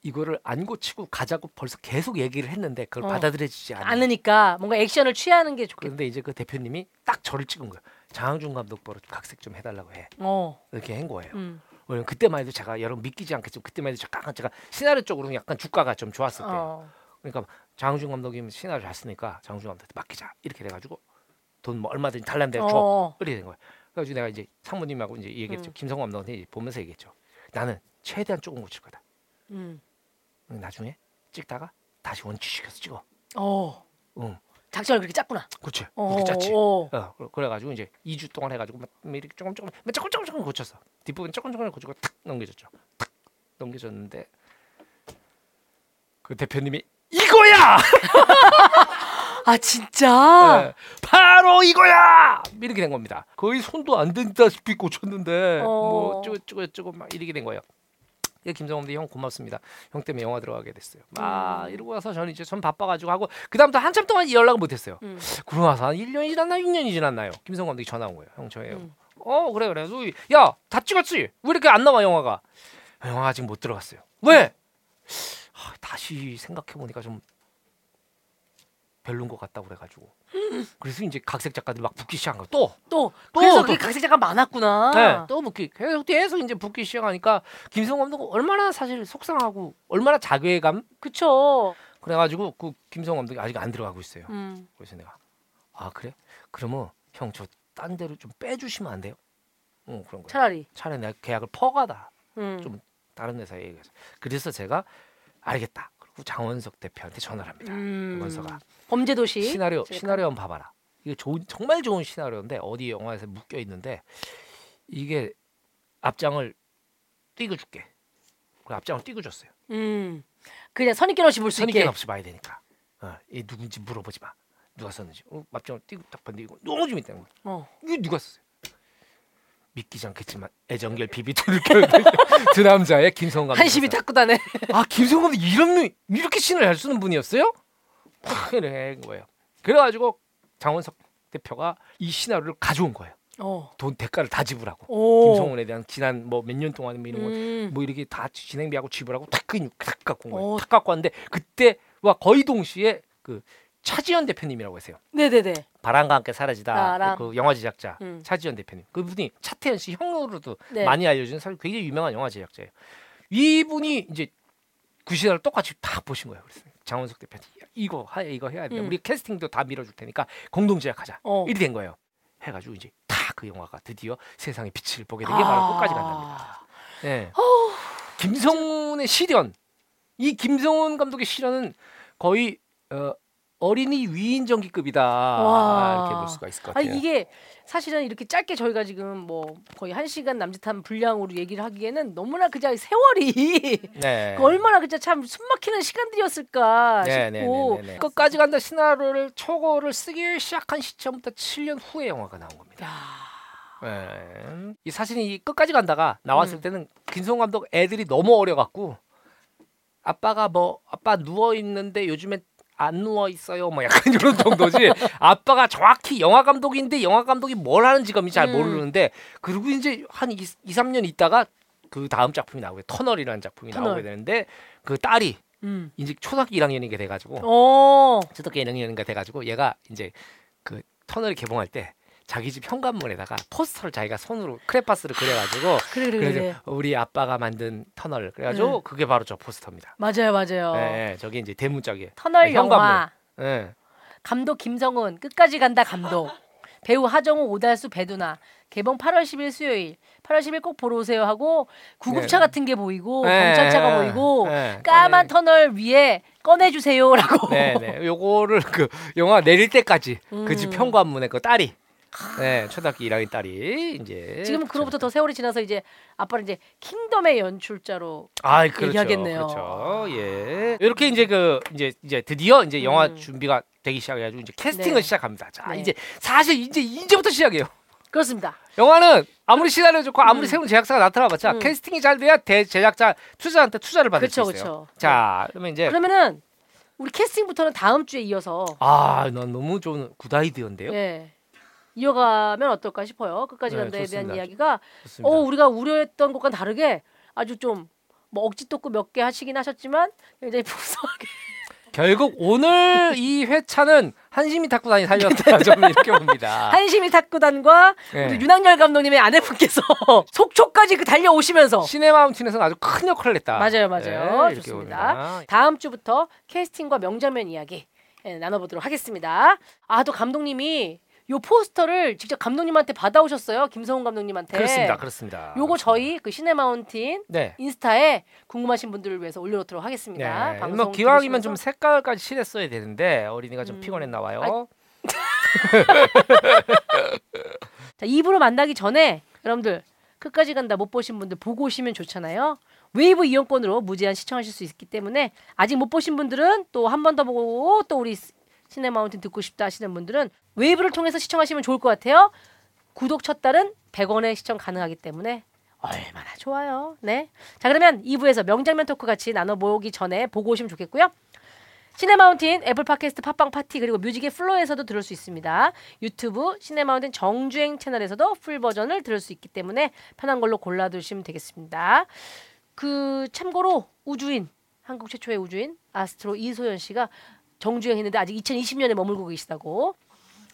이거를 안 고치고 가자고 벌써 계속 얘기를 했는데 그걸 어. 받아들여지지 않아. 않으니까 뭔가 액션을 취하는 게 좋겠다. 그런데 이제 그 대표님이 딱 저를 찍은 거야. 장항준 감독 보러 각색 좀 해달라고 해. 어. 이렇게 한 거예요. 음. 왜냐면 그때만 해도 제가 여러분 믿기지 않겠지만 그때만 해도 잠깐 제가 시나리오 쪽으로 약간 주가가 좀 좋았을 때. 어. 그러니까 장항준 감독이 시나리오 잘 쓰니까 장항준 감독한테 맡기자 이렇게 돼가지고 돈 뭐 얼마든지 달라는 대로 줘. 어. 이렇게 된 거야. 그래가지고 내가 이제 상무님하고 이제 얘기했죠. 음. 김성호 감독한테 보면서 얘기했죠. 나는 최대한 조금 고칠 거다. 음. 나중에 찍다가 다시 원치시켜서 찍어. 어. 응, 작전을 그렇게 짰구나. 그렇지. 어. 그렇게 짰지. 어. 어, 그래- 그래가지고 이제 2주 동안 해가지고 막 이렇게 조금 조금 막 조금 조금 조금 고쳤어. 뒷부분 조금 조금 고치고 탁 넘겨줬죠. 탁 넘겨줬는데 그 대표님이 이거야. [LAUGHS] 아 진짜. 네, 바로 이거야. 이렇게 된 겁니다. 거의 손도 안 댄다시피 고쳤는데 어. 뭐 쪼고 쪼고 쪼고 막 이렇게 된 거예요. 예, 김성범도 형 고맙습니다. 형 때문에 영화 들어가게 됐어요. 막 음. 이러고 와서 저는 이제 전 바빠가지고 하고 그 다음부터 한참 동안 연락을 못했어요. 음. 그러고 나서 한 1년이 지났나 6년이 지났나요? 김성 감독이 전화 온 거예요. 형 저예요. 음. 어 그래 그래. 야다 찍었지? 왜 이렇게 안 나와 영화가? 영화 아직 못 들어갔어요. 왜? 아, 다시 생각해 보니까 좀 별론 것 같다고 그래가지고. 그래서 이제 각색 작가들이 막 붙기 시작한 거. 또, 또 또, 그래서 또. 그게 각색자가 많았구나. 네, 또 붙기. 계속 계속 이제 붙기 시작하니까 김성 감독은 얼마나 사실 속상하고 얼마나 자괴감. 그쵸. 그래가지고 그 김성 감독이 아직 안 들어가고 있어요. 음. 그래서 내가 아 그래? 그러면 형 저 딴 데로 좀 빼주시면 안 돼요? 어 그런 거야. 차라리. 차라리 내가 계약을 퍼가다 음. 좀 다른 회사에 얘기해서 그래서 제가 알겠다. 그리고 장원석 대표한테 전화를 합니다. 음. 원서가 범죄 도시. 시나리오 제가- 시나리오 한번 봐봐라. 이게 좋은 정말 좋은 시나리오인데 어디 영화에서 묶여 있는데 이게 앞장을 띄워줄게. 그 앞장을 띄워줬어요. 음. 그냥 선입견 없이 볼 수 있게. 선입견 없이 봐야 되니까. 어, 얘 누군지 물어보지 마. 누가 썼는지. 어, 앞장을 띄고 딱 봤는데 이거 너무 재밌다는 거야. 어. 이게 누가 썼어요? 믿기지 않겠지만 애정결 비비드를 껴두 [LAUGHS] 남자의 김성훈 감독. 한심이 탁구 다네. 아 김성훈 감독 이런 분- 이렇게 신을 잘 쓰는 분이었어요? 그래 거예요. 그래가지고 장원석 대표가 이 시나리오를 가져온 거예요. 어. 돈 대가를 다 지불하고 오. 김성훈에 대한 지난 뭐 몇 년 동안 뭐 이런 거 음. 뭐 이렇게 다 진행비하고 지불하고 탁, 그, 탁 갖고 온 거예요. 오. 탁 갖고 왔는데 그때와 거의 동시에 그 차지현 대표님이라고 했어요. 네네네. 바람과 함께 사라지다 바람. 그 영화 제작자 음. 차지현 대표님 그분이 차태현 씨 형으로도 네. 많이 알려진 사실 굉장히 유명한 영화 제작자예요. 이분이 이제 그 시나를 똑같이 다 보신 거예요. 그래서 장원석 대표님 야, 이거 하 이거 해야 돼. 음. 우리 캐스팅도 다 밀어줄 테니까 공동 제작하자. 어. 이리 된 거예요. 해가지고 이제 다 그 영화가 드디어 세상의 빛을 보게 된게 바로 끝까지 간답니다. 예. 김성훈의 시련 이 김성훈 감독의 시련은 거의 어, 어린이 위인 전기급이다 와. 이렇게 볼 수가 있을 것아 같아요. 이게 사실은 이렇게 짧게 저희가 지금 뭐 거의 한 시간 남짓한 분량으로 얘기를 하기에는 너무나 그냥 세월이 [LAUGHS] 네. 그 얼마나 진짜 참 숨막히는 시간들이었을까 네, 네, 싶고 네, 네, 네. 끝까지 간다 시나리오를 초고를 쓰기 시작한 시점부터 7년 후에 영화가 나온 겁니다. 야. 네. 이 사실은 이 끝까지 간다가 나왔을 음. 때는 김성훈 감독 애들이 너무 어려 갖고 아빠가 뭐 아빠 누워 있는데 요즘엔 안 누워 있어요. 뭐 약간 [LAUGHS] 이런 정도지. 아빠가 정확히 영화 감독인데 영화 감독이 뭘 하는 직업인지 잘 음. 모르는데 그리고 이제 한 2, 3년 있다가 그 다음 작품이 나오게 터널이라는 작품이 터널. 나오게 되는데 그 딸이 음. 이제 초등학교 1학년이게 돼가지고 어. 초등학교 1학년인가 돼 가지고 얘가 이제 그 터널 개봉할 때 자기 집 현관문에다가 포스터를 자기가 손으로 크레파스를 그려가지고 그래 그래 그래. 그래서 우리 아빠가 만든 터널 그래가지고 네. 그게 바로 저 포스터입니다. 맞아요 맞아요. 예, 예, 저게 이제 대문짝이에요. 터널 네. 영화 예. 감독 김성훈 끝까지 간다 감독 [LAUGHS] 배우 하정우 오달수 배두나 개봉 8월 10일 수요일 8월 10일 꼭 보러 오세요 하고 구급차 네. 같은 게 보이고 예, 경찰차가 예, 보이고 예. 까만 터널 위에 꺼내주세요라고 네, 네. 요거를 그 영화 내릴 때까지 그집 음. 현관문에 그 딸이 네, 초등학교 1학년 딸이 이제 지금 그로부터 더 세월이 지나서 이제 아빠는 이제 킹덤의 연출자로 아, 그렇죠. 얘기하겠네요. 그렇죠. 예. 이렇게 이제 그 이제 이제 드디어 이제 영화 음. 준비가 되기 시작해 가지고 이제 캐스팅을 네. 시작합니다. 자, 네. 이제 사실 이제 이제부터 시작이에요. 그렇습니다. 영화는 아무리 시나리오 좋고 아무리 음. 새로운 제작사가 나타나봤자 음. 캐스팅이 잘 돼야 대 제작자 투자한테 투자를 받을 그렇죠, 수 있어요. 그렇죠. 자, 그러면 이제 그러면은 우리 캐스팅부터는 다음 주에 이어서 아, 난 너무 좋은 굿아이디어인데요. 예 이어가면 어떨까 싶어요. 끝까지 네, 간다에 좋습니다. 대한 이야기가 좋습니다. 어 우리가 우려했던 것과 다르게 아주 좀 뭐 억지 떴고 몇 개 하시긴 하셨지만 굉장히 [LAUGHS] 풍성하게 결국 오늘 이 회차는 한심이 탁구 다니 살렸다. 저는 이렇게 봅니다. [LAUGHS] 한심이 탁구단과 네. 우리 윤학열 감독님의 아내분께서 [LAUGHS] 속초까지 그 달려오시면서 시네마운틴에서는 아주 큰 역할을 했다. 맞아요, 맞아요. 네, 이렇게 좋습니다. 봅니다. 다음 주부터 캐스팅과 명장면 이야기 예, 나눠보도록 하겠습니다. 아 또 감독님이 요 포스터를 직접 감독님한테 받아오셨어요. 김성훈 감독님한테. 그렇습니다. 그렇습니다. 요거 저희 그 시네마운틴 네. 인스타에 궁금하신 분들을 위해서 올려놓도록 하겠습니다. 네. 방송 뭐 기왕이면 들으시면서. 좀 색깔까지 칠했어야 되는데 어린이가 좀 음. 피곤했나 봐요. [LAUGHS] 자, 2부로 만나기 전에 여러분들 끝까지 간다 못 보신 분들 보고 오시면 좋잖아요. 웨이브 이용권으로 무제한 시청하실 수 있기 때문에 아직 못 보신 분들은 또 한 번 더 보고 또 우리 시네 마운틴 듣고 싶다 하시는 분들은 웨이브를 통해서 시청하시면 좋을 것 같아요. 구독 첫 달은 100원에 시청 가능하기 때문에 얼마나 좋아요. 네. 자, 그러면 2부에서 명장면 토크 같이 나눠보기 전에 보고 오시면 좋겠고요. 시네마운틴, 애플 팟캐스트, 팟빵 파티 그리고 뮤직의 플로에서도 들을 수 있습니다. 유튜브 시네마운틴 정주행 채널에서도 full 버전을 들을 수 있기 때문에 편한 걸로 골라 들으시면 되겠습니다. 그 참고로 우주인 한국 최초의 우주인 아스트로 이소연 씨가 정주행했는데 아직 2020년에 머물고 계시다고.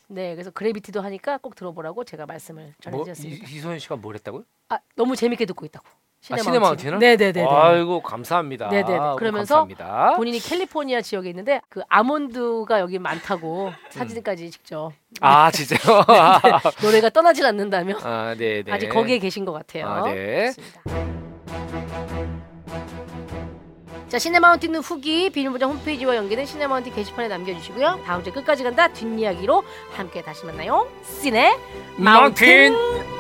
네, 그래서 그래비티도 하니까 꼭 들어보라고 제가 말씀을 뭐, 이, 전해드렸습니다. 이소연 씨가 뭘 했다고요? 아, 너무 재밌게 듣고 있다고. 아, 시네마운틴을? 네네네. 아이고 감사합니다. 네네네. 어, 그러면서 감사합니다. 본인이 캘리포니아 지역에 있는데 그 아몬드가 여기 많다고 사진까지 직접 아 [LAUGHS] 진짜요? [LAUGHS] 노래가 떠나질 않는다며 아 네네. 아직 거기에 계신 것 같아요. 아, 네. 좋습니다. 자 시네마운틴 후기 비밀보장 홈페이지와 연계된 시네마운틴 게시판에 남겨주시고요. 다음 주에 끝까지 간다 뒷이야기로 함께 다시 만나요. 시네 마운틴. 마운틴